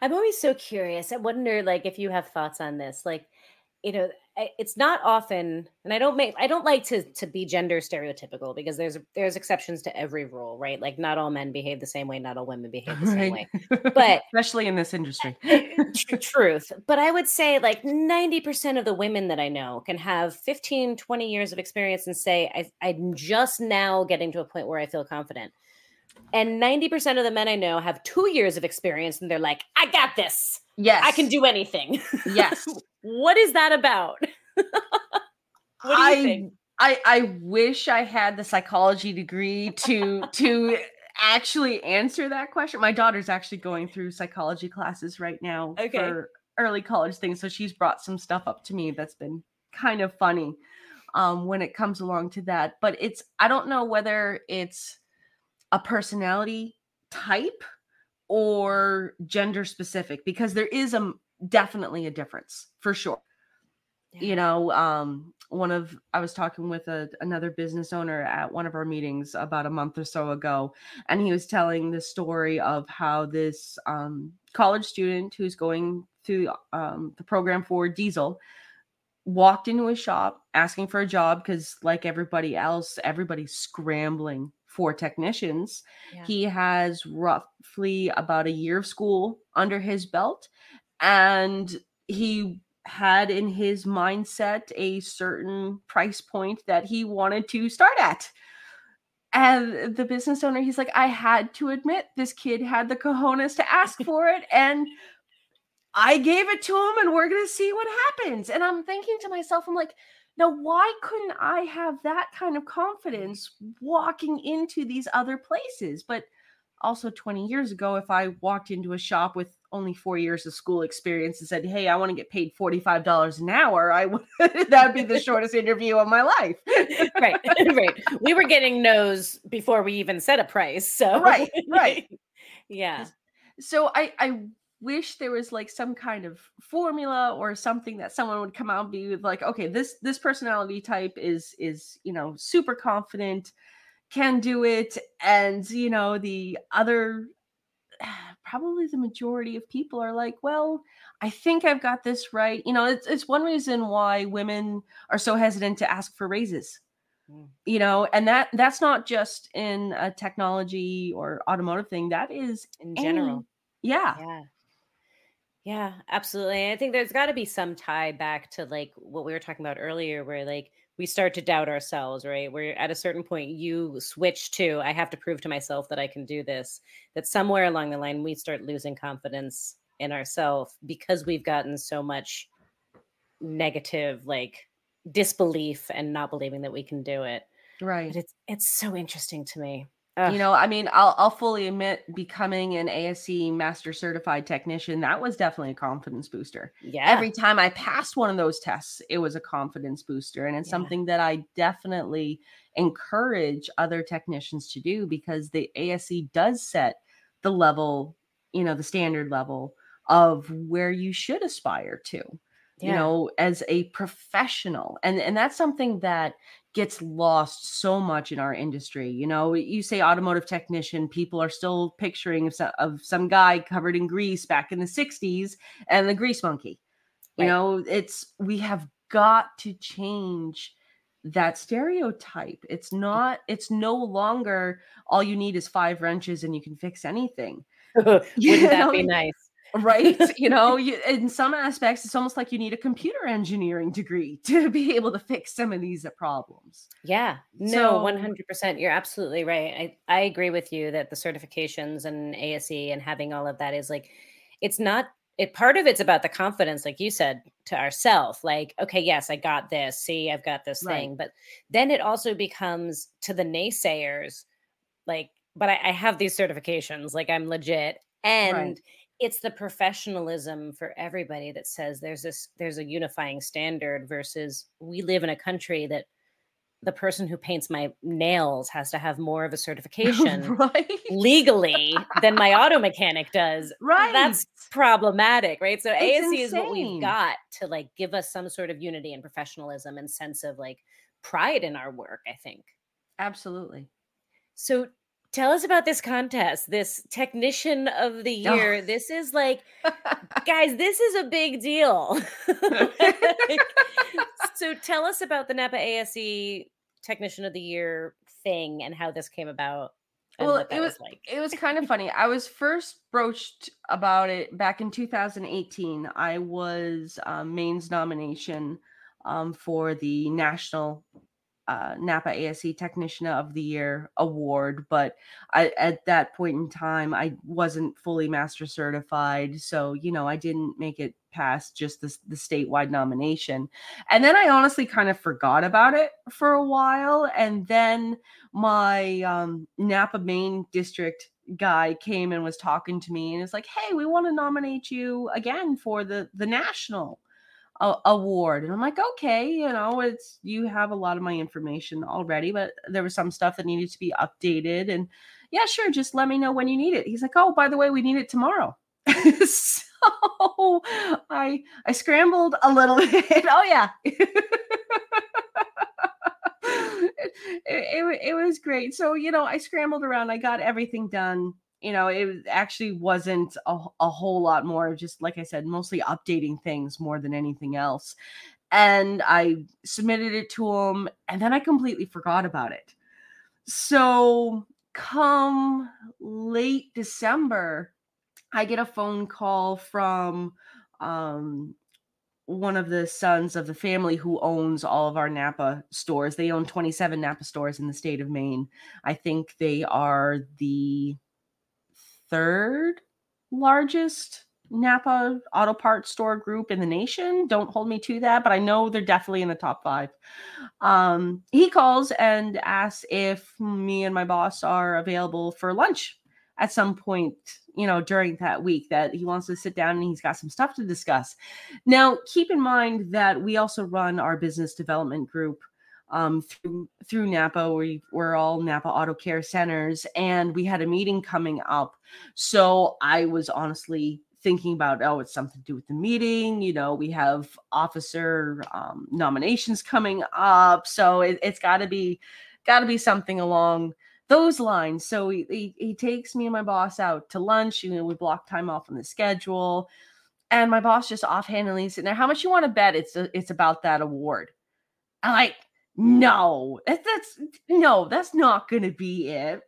I'm always so curious. I wonder, like, if you have thoughts on this. Like, you know, it's not often, and I don't make, I don't like to to be gender stereotypical because there's there's exceptions to every rule, right? Like, not all men behave the same way, not all women behave the right. same way, but especially in this industry, truth. But I would say, like, ninety percent of the women that I know can have 15, 20 years of experience and say, I, I'm just now getting to a point where I feel confident and 90% of the men I know have two years of experience and they're like, I got this. Yes. I can do anything. Yes. what is that about? what do you I, think? I I wish I had the psychology degree to to actually answer that question. My daughter's actually going through psychology classes right now okay. for early college things. So she's brought some stuff up to me that's been kind of funny um, when it comes along to that. But it's I don't know whether it's a personality type or gender specific because there is a definitely a difference for sure yeah. you know um one of i was talking with a, another business owner at one of our meetings about a month or so ago and he was telling the story of how this um, college student who's going through um, the program for diesel walked into a shop asking for a job because like everybody else everybody's scrambling for technicians. Yeah. He has roughly about a year of school under his belt, and he had in his mindset a certain price point that he wanted to start at. And the business owner, he's like, I had to admit this kid had the cojones to ask for it. And I gave it to him, and we're going to see what happens. And I'm thinking to myself, I'm like, now, why couldn't I have that kind of confidence walking into these other places? But also 20 years ago, if I walked into a shop with only four years of school experience and said, Hey, I want to get paid $45 an hour, I would that would be the shortest interview of my life. right. Right. We were getting no's before we even set a price. So right, right. yeah. So I I wish there was like some kind of formula or something that someone would come out and be like okay this this personality type is is you know super confident can do it and you know the other probably the majority of people are like well i think i've got this right. You know it's, it's one reason why women are so hesitant to ask for raises mm. you know and that that's not just in a technology or automotive thing that is in general. any, yeah. Yeah yeah, absolutely. I think there's got to be some tie back to like what we were talking about earlier, where like we start to doubt ourselves, right? Where at a certain point you switch to, I have to prove to myself that I can do this. That somewhere along the line we start losing confidence in ourselves because we've gotten so much negative, like disbelief and not believing that we can do it. Right. But it's it's so interesting to me. Ugh. You know, I mean, I'll I'll fully admit becoming an ASE master certified technician, that was definitely a confidence booster. Yeah. Every time I passed one of those tests, it was a confidence booster. And it's yeah. something that I definitely encourage other technicians to do because the ASE does set the level, you know, the standard level of where you should aspire to. Yeah. you know as a professional and and that's something that gets lost so much in our industry. You know, you say automotive technician, people are still picturing of some, of some guy covered in grease back in the 60s and the grease monkey. You right. know, it's we have got to change that stereotype. It's not, it's no longer all you need is five wrenches and you can fix anything. Wouldn't that know? be nice? Right? You know you, in some aspects it's almost like you need a computer engineering degree to be able to fix some of these uh, problems. Yeah. No so, 100% you're absolutely right. I, I agree with you that the certifications and ase and having all of that is like it's not it part of it's about the confidence like you said to ourselves like okay yes i got this. See i've got this right. thing. But then it also becomes to the naysayers like but I, I have these certifications like i'm legit. And right it's the professionalism for everybody that says there's this there's a unifying standard versus we live in a country that the person who paints my nails has to have more of a certification right. legally than my auto mechanic does. Right. That's problematic, right? So it's ASE insane. is what we've got to like give us some sort of unity and professionalism and sense of like pride in our work, I think. Absolutely. So tell us about this contest, this technician of the year. Oh. This is like, guys, this is a big deal. like, so tell us about the Napa ASE technician of the year thing and how this came about. Well, it was, was like. it was kind of funny. I was first broached about it back in 2018. I was um, Maine's nomination um, for the national uh, Napa ASE Technician of the Year award, but I, at that point in time, I wasn't fully master certified, so you know I didn't make it past just the, the statewide nomination. And then I honestly kind of forgot about it for a while, and then my um, Napa Maine district guy came and was talking to me and it's like, "Hey, we want to nominate you again for the the national." Award and i'm like okay you know it's you have a lot of my information already but there was some stuff that needed to be updated and yeah sure just let me know when you need it. He's like oh by the way we need it tomorrow. So i i scrambled a little bit. Oh yeah. It, it, it was great. So you know i scrambled around i got everything done you know, it actually wasn't a, a whole lot more, just like I said, mostly updating things more than anything else. And I submitted it to him, and then I completely forgot about it. So, come late December, I get a phone call from um, one of the sons of the family who owns all of our Napa stores. They own 27 Napa stores in the state of Maine. I think they are the third largest Napa auto parts store group in the nation. Don't hold me to that, but I know they're definitely in the top five. Um, he calls and asks if me and my boss are available for lunch at some point, you know, during that week that he wants to sit down and he's got some stuff to discuss. Now, keep in mind that we also run our business development group um, through through Napa. We we're all Napa Auto Care centers, and we had a meeting coming up. So I was honestly thinking about oh, it's something to do with the meeting. You know, we have officer um, nominations coming up, so it, has got to be got to be something along those lines. So he, he, he takes me and my boss out to lunch. You know, we block time off on the schedule. And my boss just offhandedly said, "Now, how much you want to bet it's a, it's about that award?" I'm like, no, that's no, that's not going to be it.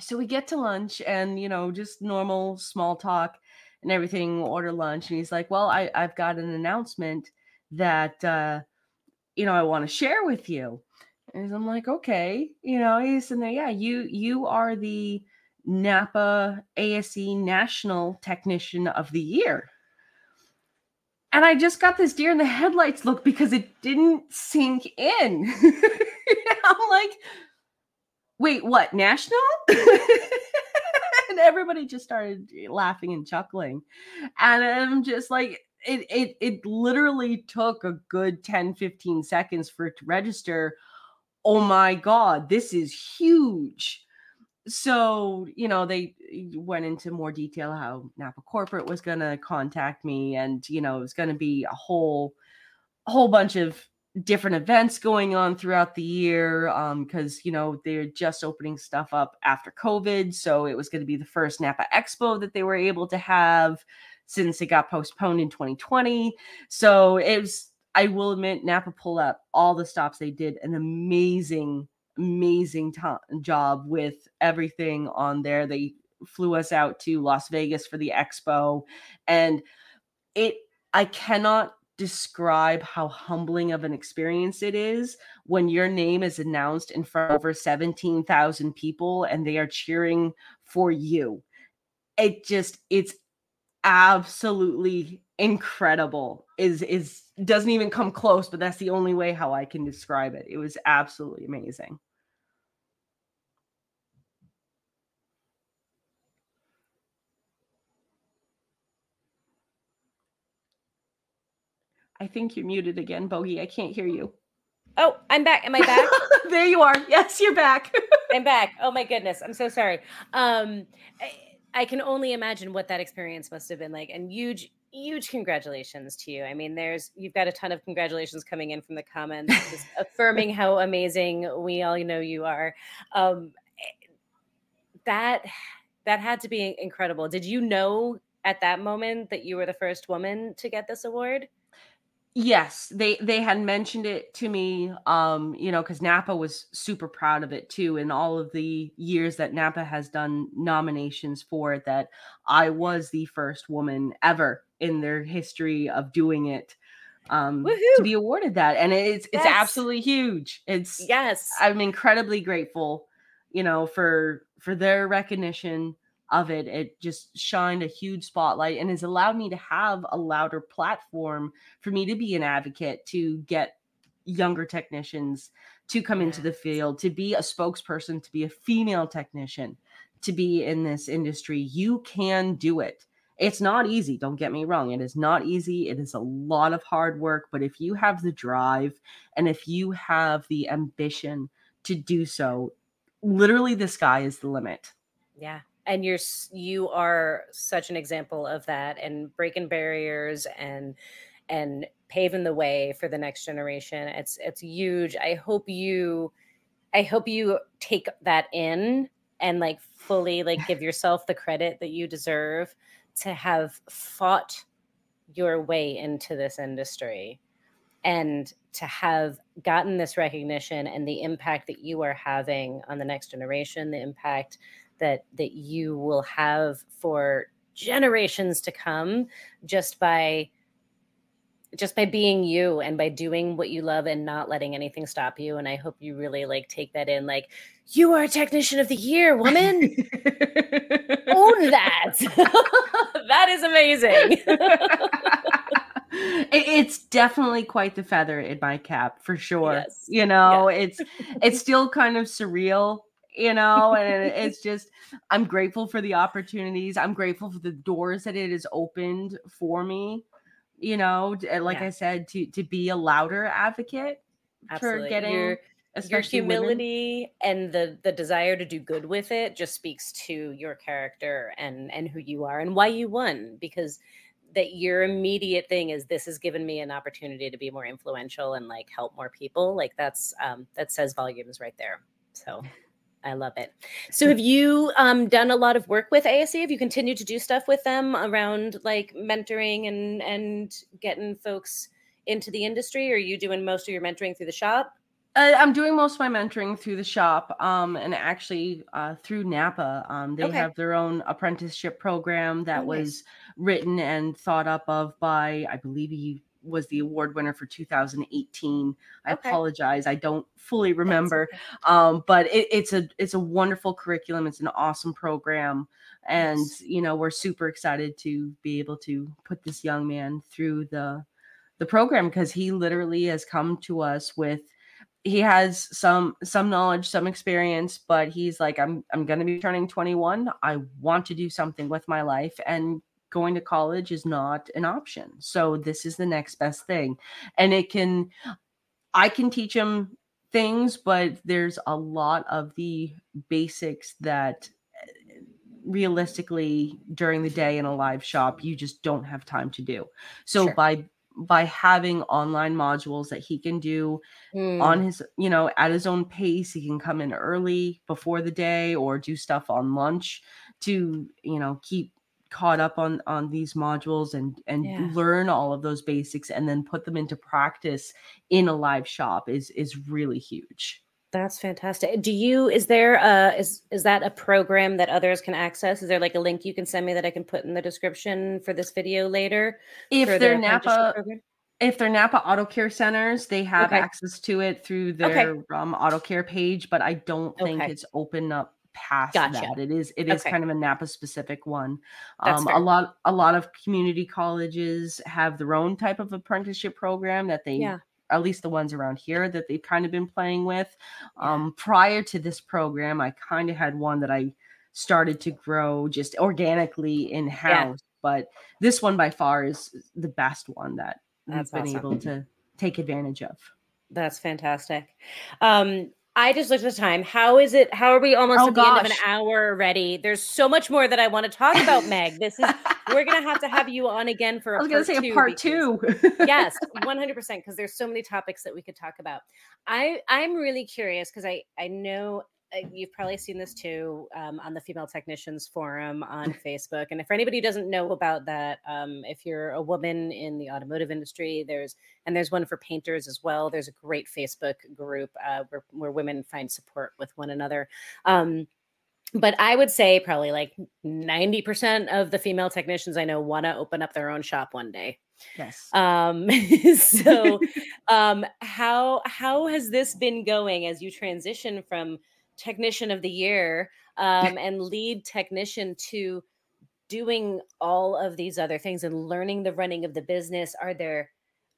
So we get to lunch and, you know, just normal small talk and everything, order lunch. And he's like, Well, I, I've got an announcement that, uh, you know, I want to share with you. And I'm like, okay, you know, he's in there. Yeah, you you are the Napa ASE National Technician of the Year. And I just got this deer in the headlights look because it didn't sink in. I'm like, wait, what? National? and everybody just started laughing and chuckling. And I'm just like, it, it it literally took a good 10 15 seconds for it to register oh my god this is huge so you know they went into more detail how napa corporate was going to contact me and you know it was going to be a whole a whole bunch of different events going on throughout the year um because you know they're just opening stuff up after covid so it was going to be the first napa expo that they were able to have since it got postponed in 2020 so it was i will admit napa pulled out all the stops they did an amazing amazing job with everything on there. They flew us out to Las Vegas for the expo and it I cannot describe how humbling of an experience it is when your name is announced in front of over 17,000 people and they are cheering for you. It just it's absolutely incredible. Is is doesn't even come close, but that's the only way how I can describe it. It was absolutely amazing. I think you're muted again, Bogi. I can't hear you. Oh, I'm back. Am I back? there you are. Yes, you're back. I'm back. Oh my goodness. I'm so sorry. Um I, I can only imagine what that experience must have been like and huge huge congratulations to you. I mean, there's you've got a ton of congratulations coming in from the comments, just affirming how amazing we all know you are. Um, that that had to be incredible. Did you know at that moment that you were the first woman to get this award? Yes, they they had mentioned it to me um you know cuz Napa was super proud of it too in all of the years that Napa has done nominations for it that I was the first woman ever in their history of doing it um Woo-hoo! to be awarded that and it's it's yes. absolutely huge. It's Yes. I'm incredibly grateful you know for for their recognition of it it just shined a huge spotlight and has allowed me to have a louder platform for me to be an advocate to get younger technicians to come into the field to be a spokesperson to be a female technician to be in this industry. You can do it. It's not easy don't get me wrong it is not easy it is a lot of hard work but if you have the drive and if you have the ambition to do so literally the sky is the limit. Yeah and you're you are such an example of that and breaking barriers and and paving the way for the next generation. It's it's huge. I hope you i hope you take that in and like fully like give yourself the credit that you deserve to have fought your way into this industry and to have gotten this recognition and the impact that you are having on the next generation the impact that that you will have for generations to come just by just by being you and by doing what you love and not letting anything stop you. And i hope you really like take that in like you are a technician of the year woman. Own that. That is amazing. It's definitely quite the feather in my cap for sure. Yes. you know it's it's still kind of surreal you know and it's just i'm grateful for the opportunities i'm grateful for the doors that it has opened for me you know like yeah. i said to to be a louder advocate Absolutely. for getting your, your humility women. and the the desire to do good with it just speaks to your character and and who you are and why you won because that your immediate thing is this has given me an opportunity to be more influential and like help more people like that's um that says volumes right there so I love it. So, have you um, done a lot of work with ASE? Have you continued to do stuff with them around like mentoring and and getting folks into the industry? Or are you doing most of your mentoring through the shop? Uh, I'm doing most of my mentoring through the shop, um, and actually uh, through Napa. Um, they okay. have their own apprenticeship program that oh, nice. was written and thought up of by, I believe, he was the award winner for 2018. I okay. apologize, I don't fully remember, okay. um, but it, it's a it's a wonderful curriculum. It's an awesome program, and yes. you know we're super excited to be able to put this young man through the the program because he literally has come to us with he has some some knowledge some experience but he's like i'm i'm going to be turning 21 i want to do something with my life and going to college is not an option. So this is the next best thing. And it can, I can teach them things, but there's a lot of the basics that eh, realistically during the day in a live shop you just don't have time to do. So sure. by by having online modules that he can do mm. on his you know at his own pace he can come in early before the day or do stuff on lunch to you know keep caught up on on these modules and and yeah. learn all of those basics and then put them into practice in a live shop is is really huge that's fantastic do you is there a is is that a program that others can access is there like a link you can send me that i can put in the description for this video later if they're napa program? if they're napa auto care centers they have okay. access to it through their okay. um, auto care page but i don't think okay. it's open up past gotcha. that. It is it is okay. kind of a Napa specific one. Um, a lot a lot of community colleges have their own type of apprenticeship program that they yeah. at least the ones around here that they've kind of been playing with. Um, prior to this program, I kind of had one that I started to grow just organically in house. Yeah. But this one by far is the best one that we've been awesome. able to take advantage of. That's fantastic. Um, I just looked at the time. How is it? How are we almost oh, at the gosh. end of an hour already? There's so much more that I want to talk about, Meg. This is we're gonna have to have you on again for. I was gonna say a part two. yes, 100 percent because there's so many topics that we could talk about. I I'm really curious because I I know you've probably seen this too um, on the female technicians forum on facebook and for anybody who doesn't know about that um, if you're a woman in the automotive industry there's and there's one for painters as well there's a great facebook group uh, where, where women find support with one another um, but I would say probably like 90% of the female technicians I know want to open up their own shop one day. Yes. Um, so um, how how has this been going as you transition from technician of the year um, and lead technician to doing all of these other things and learning the running of the business. Are there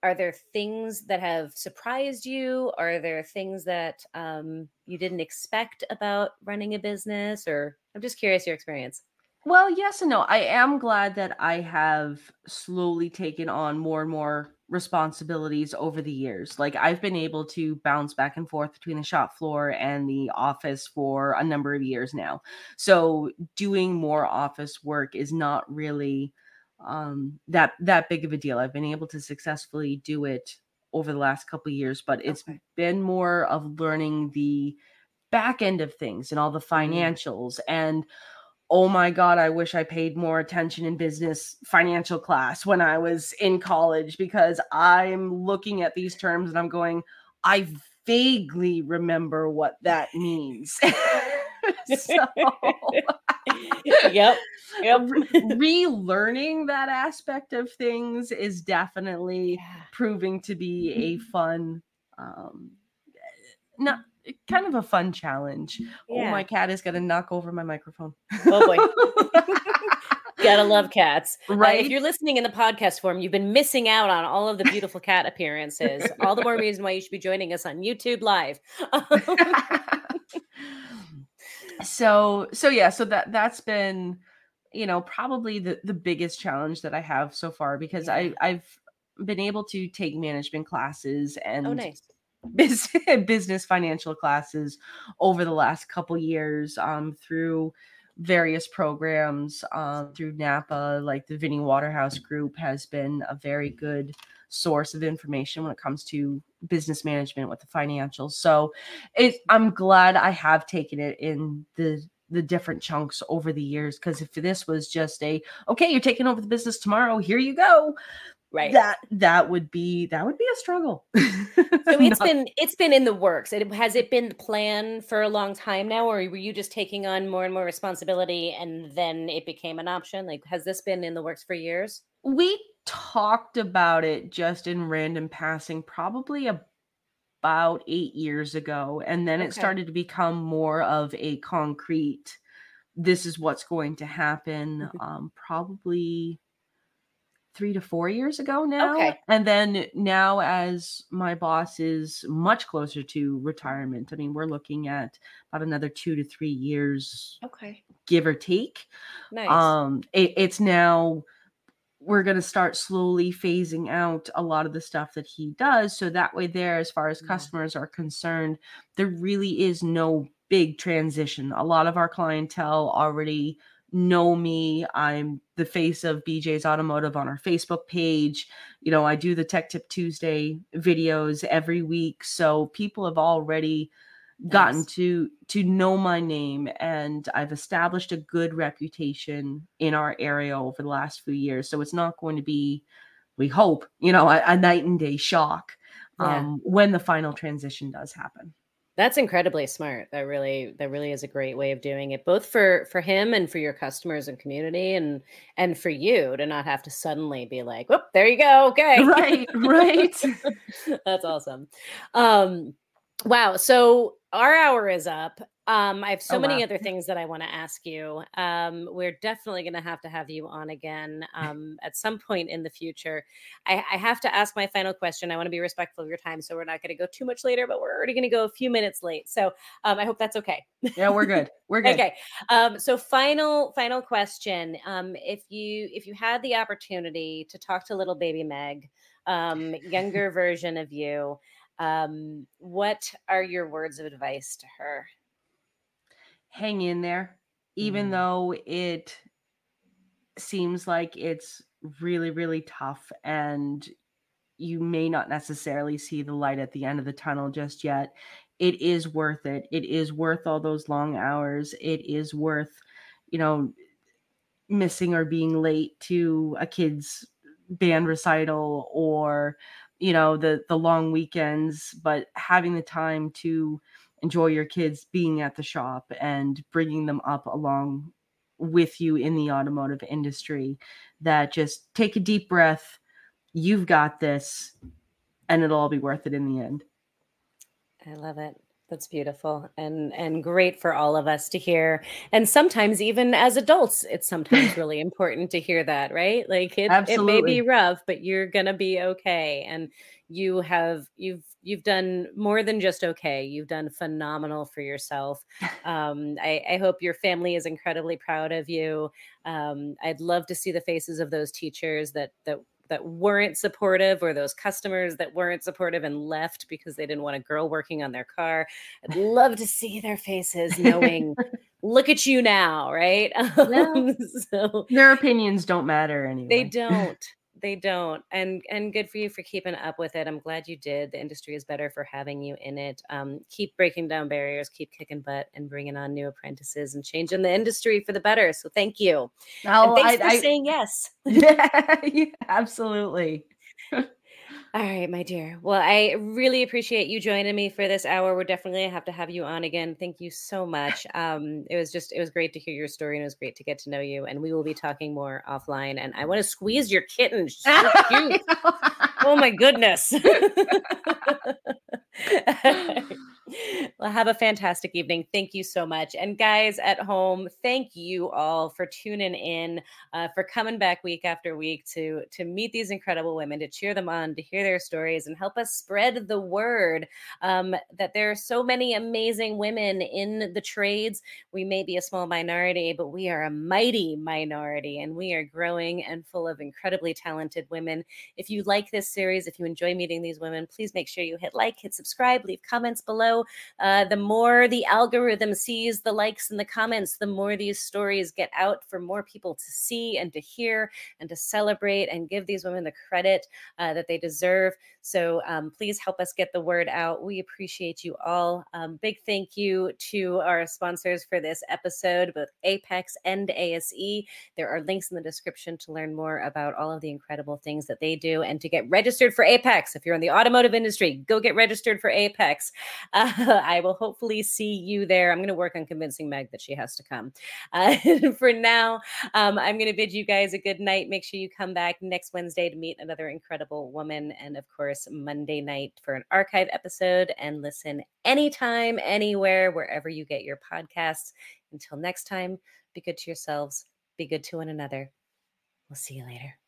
are there things that have surprised you? Are there things that um, you didn't expect about running a business? Or i'm just curious your experience. Well yes and no. I am glad that i have slowly taken on more and more responsibilities over the years. Like I've been able to bounce back and forth between the shop floor and the office for a number of years now. So doing more office work is not really um that that big of a deal. I've been able to successfully do it over the last couple years, but it's okay. been more of learning the back end of things and all the mm-hmm. financials mm. and oh my god i wish i paid more attention in business financial class when i was in college because i'm looking at these terms and i'm going i vaguely remember what that means. So yep yep. relearning that aspect of things is definitely yeah. proving to be a fun um not kind of a fun challenge. Yeah. Oh, my cat is gonna knock over my microphone. Oh boy. Gotta love cats. Right. Uh, if you're listening in the podcast form, you've been missing out on all of the beautiful cat appearances. all the more reason why you should be joining us on YouTube Live. so so yeah, so that that's been you know probably the the biggest challenge that I have so far because yeah. I I've been able to take management classes oh, and oh, nice business, financial classes over the last couple years um, through various programs um, through NAPA, like the Vinnie Waterhouse Group has been a very good source of information when it comes to business management with the financials. So it, I'm glad I have taken it in the the different chunks over the years because if this was just a okay you're taking over the business tomorrow here you go right. that that would be that would be a struggle. So it's Not- been it's been in the works. It has it been the plan for a long time now or were you just taking on more and more responsibility and then it became an option? Like has this been in the works for years? We talked about it just in random passing probably about eight years ago and then okay. it started to become more of a concrete this is what's going to happen mm-hmm. um, probably three to four years ago now. Okay. And then now, as my boss is much closer to retirement, I mean, we're looking at about another two to three years. Okay. Give or take. Nice. Um, it, it's now we're going to start slowly phasing out a lot of the stuff that he does. So that way, there, as far as customers are concerned, there really is no big transition. A lot of our clientele already know me. I'm the face of BJ's Automotive on our Facebook page. You know, I do the Tech Tip Tuesday videos every week. So people have already gotten to to know my name and I've established a good reputation in our area over the last few years. So it's not going to be we hope, you know, a, a night and day shock um, yeah. when the final transition does happen. That's incredibly smart. That really that really is a great way of doing it both for for him and for your customers and community and and for you to not have to suddenly be like, "Whoop, there you go." Okay. Right, right. That's awesome. Um wow, so our hour is up. Um, I have so oh, many wow. other things that I want to ask you. Um, we're definitely going to have to have you on again um, at some point in the future. I, I, have to ask my final question. I want to be respectful of your time, so we're not going to go too much later, but we're already going to go a few minutes late. So um, I hope that's okay. Yeah, we're good. We're good. okay. Um, so final final question. Um, if you if you had the opportunity to talk to little baby Meg, younger version of you, what are your words of advice to her? Hang in there, even mm. though it seems like it's really, really tough and you may not necessarily see the light at the end of the tunnel just yet. It is worth it. It is worth all those long hours. It is worth, you know, missing or being late to a kid's band recital or you know the the long weekends but having the time to enjoy your kids being at the shop and bringing them up along with you in the automotive industry that just take a deep breath you've got this and it'll all be worth it in the end. I love it that's beautiful and and great for all of us to hear. And sometimes even as adults, it's sometimes really important to hear that, right? Like it, it may be rough, but you're gonna be okay. And you have you've you've done more than just okay. You've done phenomenal for yourself. Um, I, I hope your family is incredibly proud of you. Um, I'd love to see the faces of those teachers that that that weren't supportive or those customers that weren't supportive and left because they didn't want a girl working on their car. I'd love to see their faces knowing, look at you now, right? Um, so their opinions don't matter anyway. They don't they don't and and good for you for keeping up with it i'm glad you did the industry is better for having you in it um, keep breaking down barriers keep kicking butt and bringing on new apprentices and changing the industry for the better so thank you oh, and thanks I, for I, saying yes. Yeah absolutely all right, my dear. Well, I really appreciate you joining me for this hour. We're definitely have to have you on again. Thank you so much. Um, it was just it was great to hear your story and it was great to get to know you. And we will be talking more offline. And I want to squeeze your kitten. She's so cute. oh my goodness. well, have a fantastic evening. Thank you so much. And guys at home, thank you all for tuning in, uh, for coming back week after week to to meet these incredible women, to cheer them on, to hear their stories, and help us spread the word um, that there are so many amazing women in the trades. We may be a small minority, but we are a mighty minority, and we are growing and full of incredibly talented women. If you like this series, if you enjoy meeting these women, please make sure you hit like, hit subscribe, leave comments below. Uh, the more the algorithm sees the likes and the comments, the more these stories get out for more people to see and to hear and to celebrate and give these women the credit uh, that they deserve. So um, please help us get the word out. We appreciate you all. Um, big thank you to our sponsors for this episode, both AAPEX and ASE. There are links in the description to learn more about all of the incredible things that they do and to get registered for AAPEX. If you're in the automotive industry, go get registered for AAPEX. Uh, I will hopefully see you there. I'm going to work on convincing Meg that she has to come. Uh, for now, um, I'm going to bid you guys a good night. Make sure you come back next Wednesday to meet another incredible woman. And of course, Monday night for an archive episode and listen anytime, anywhere, wherever you get your podcasts. Until next time, be good to yourselves, be good to one another. We'll see you later.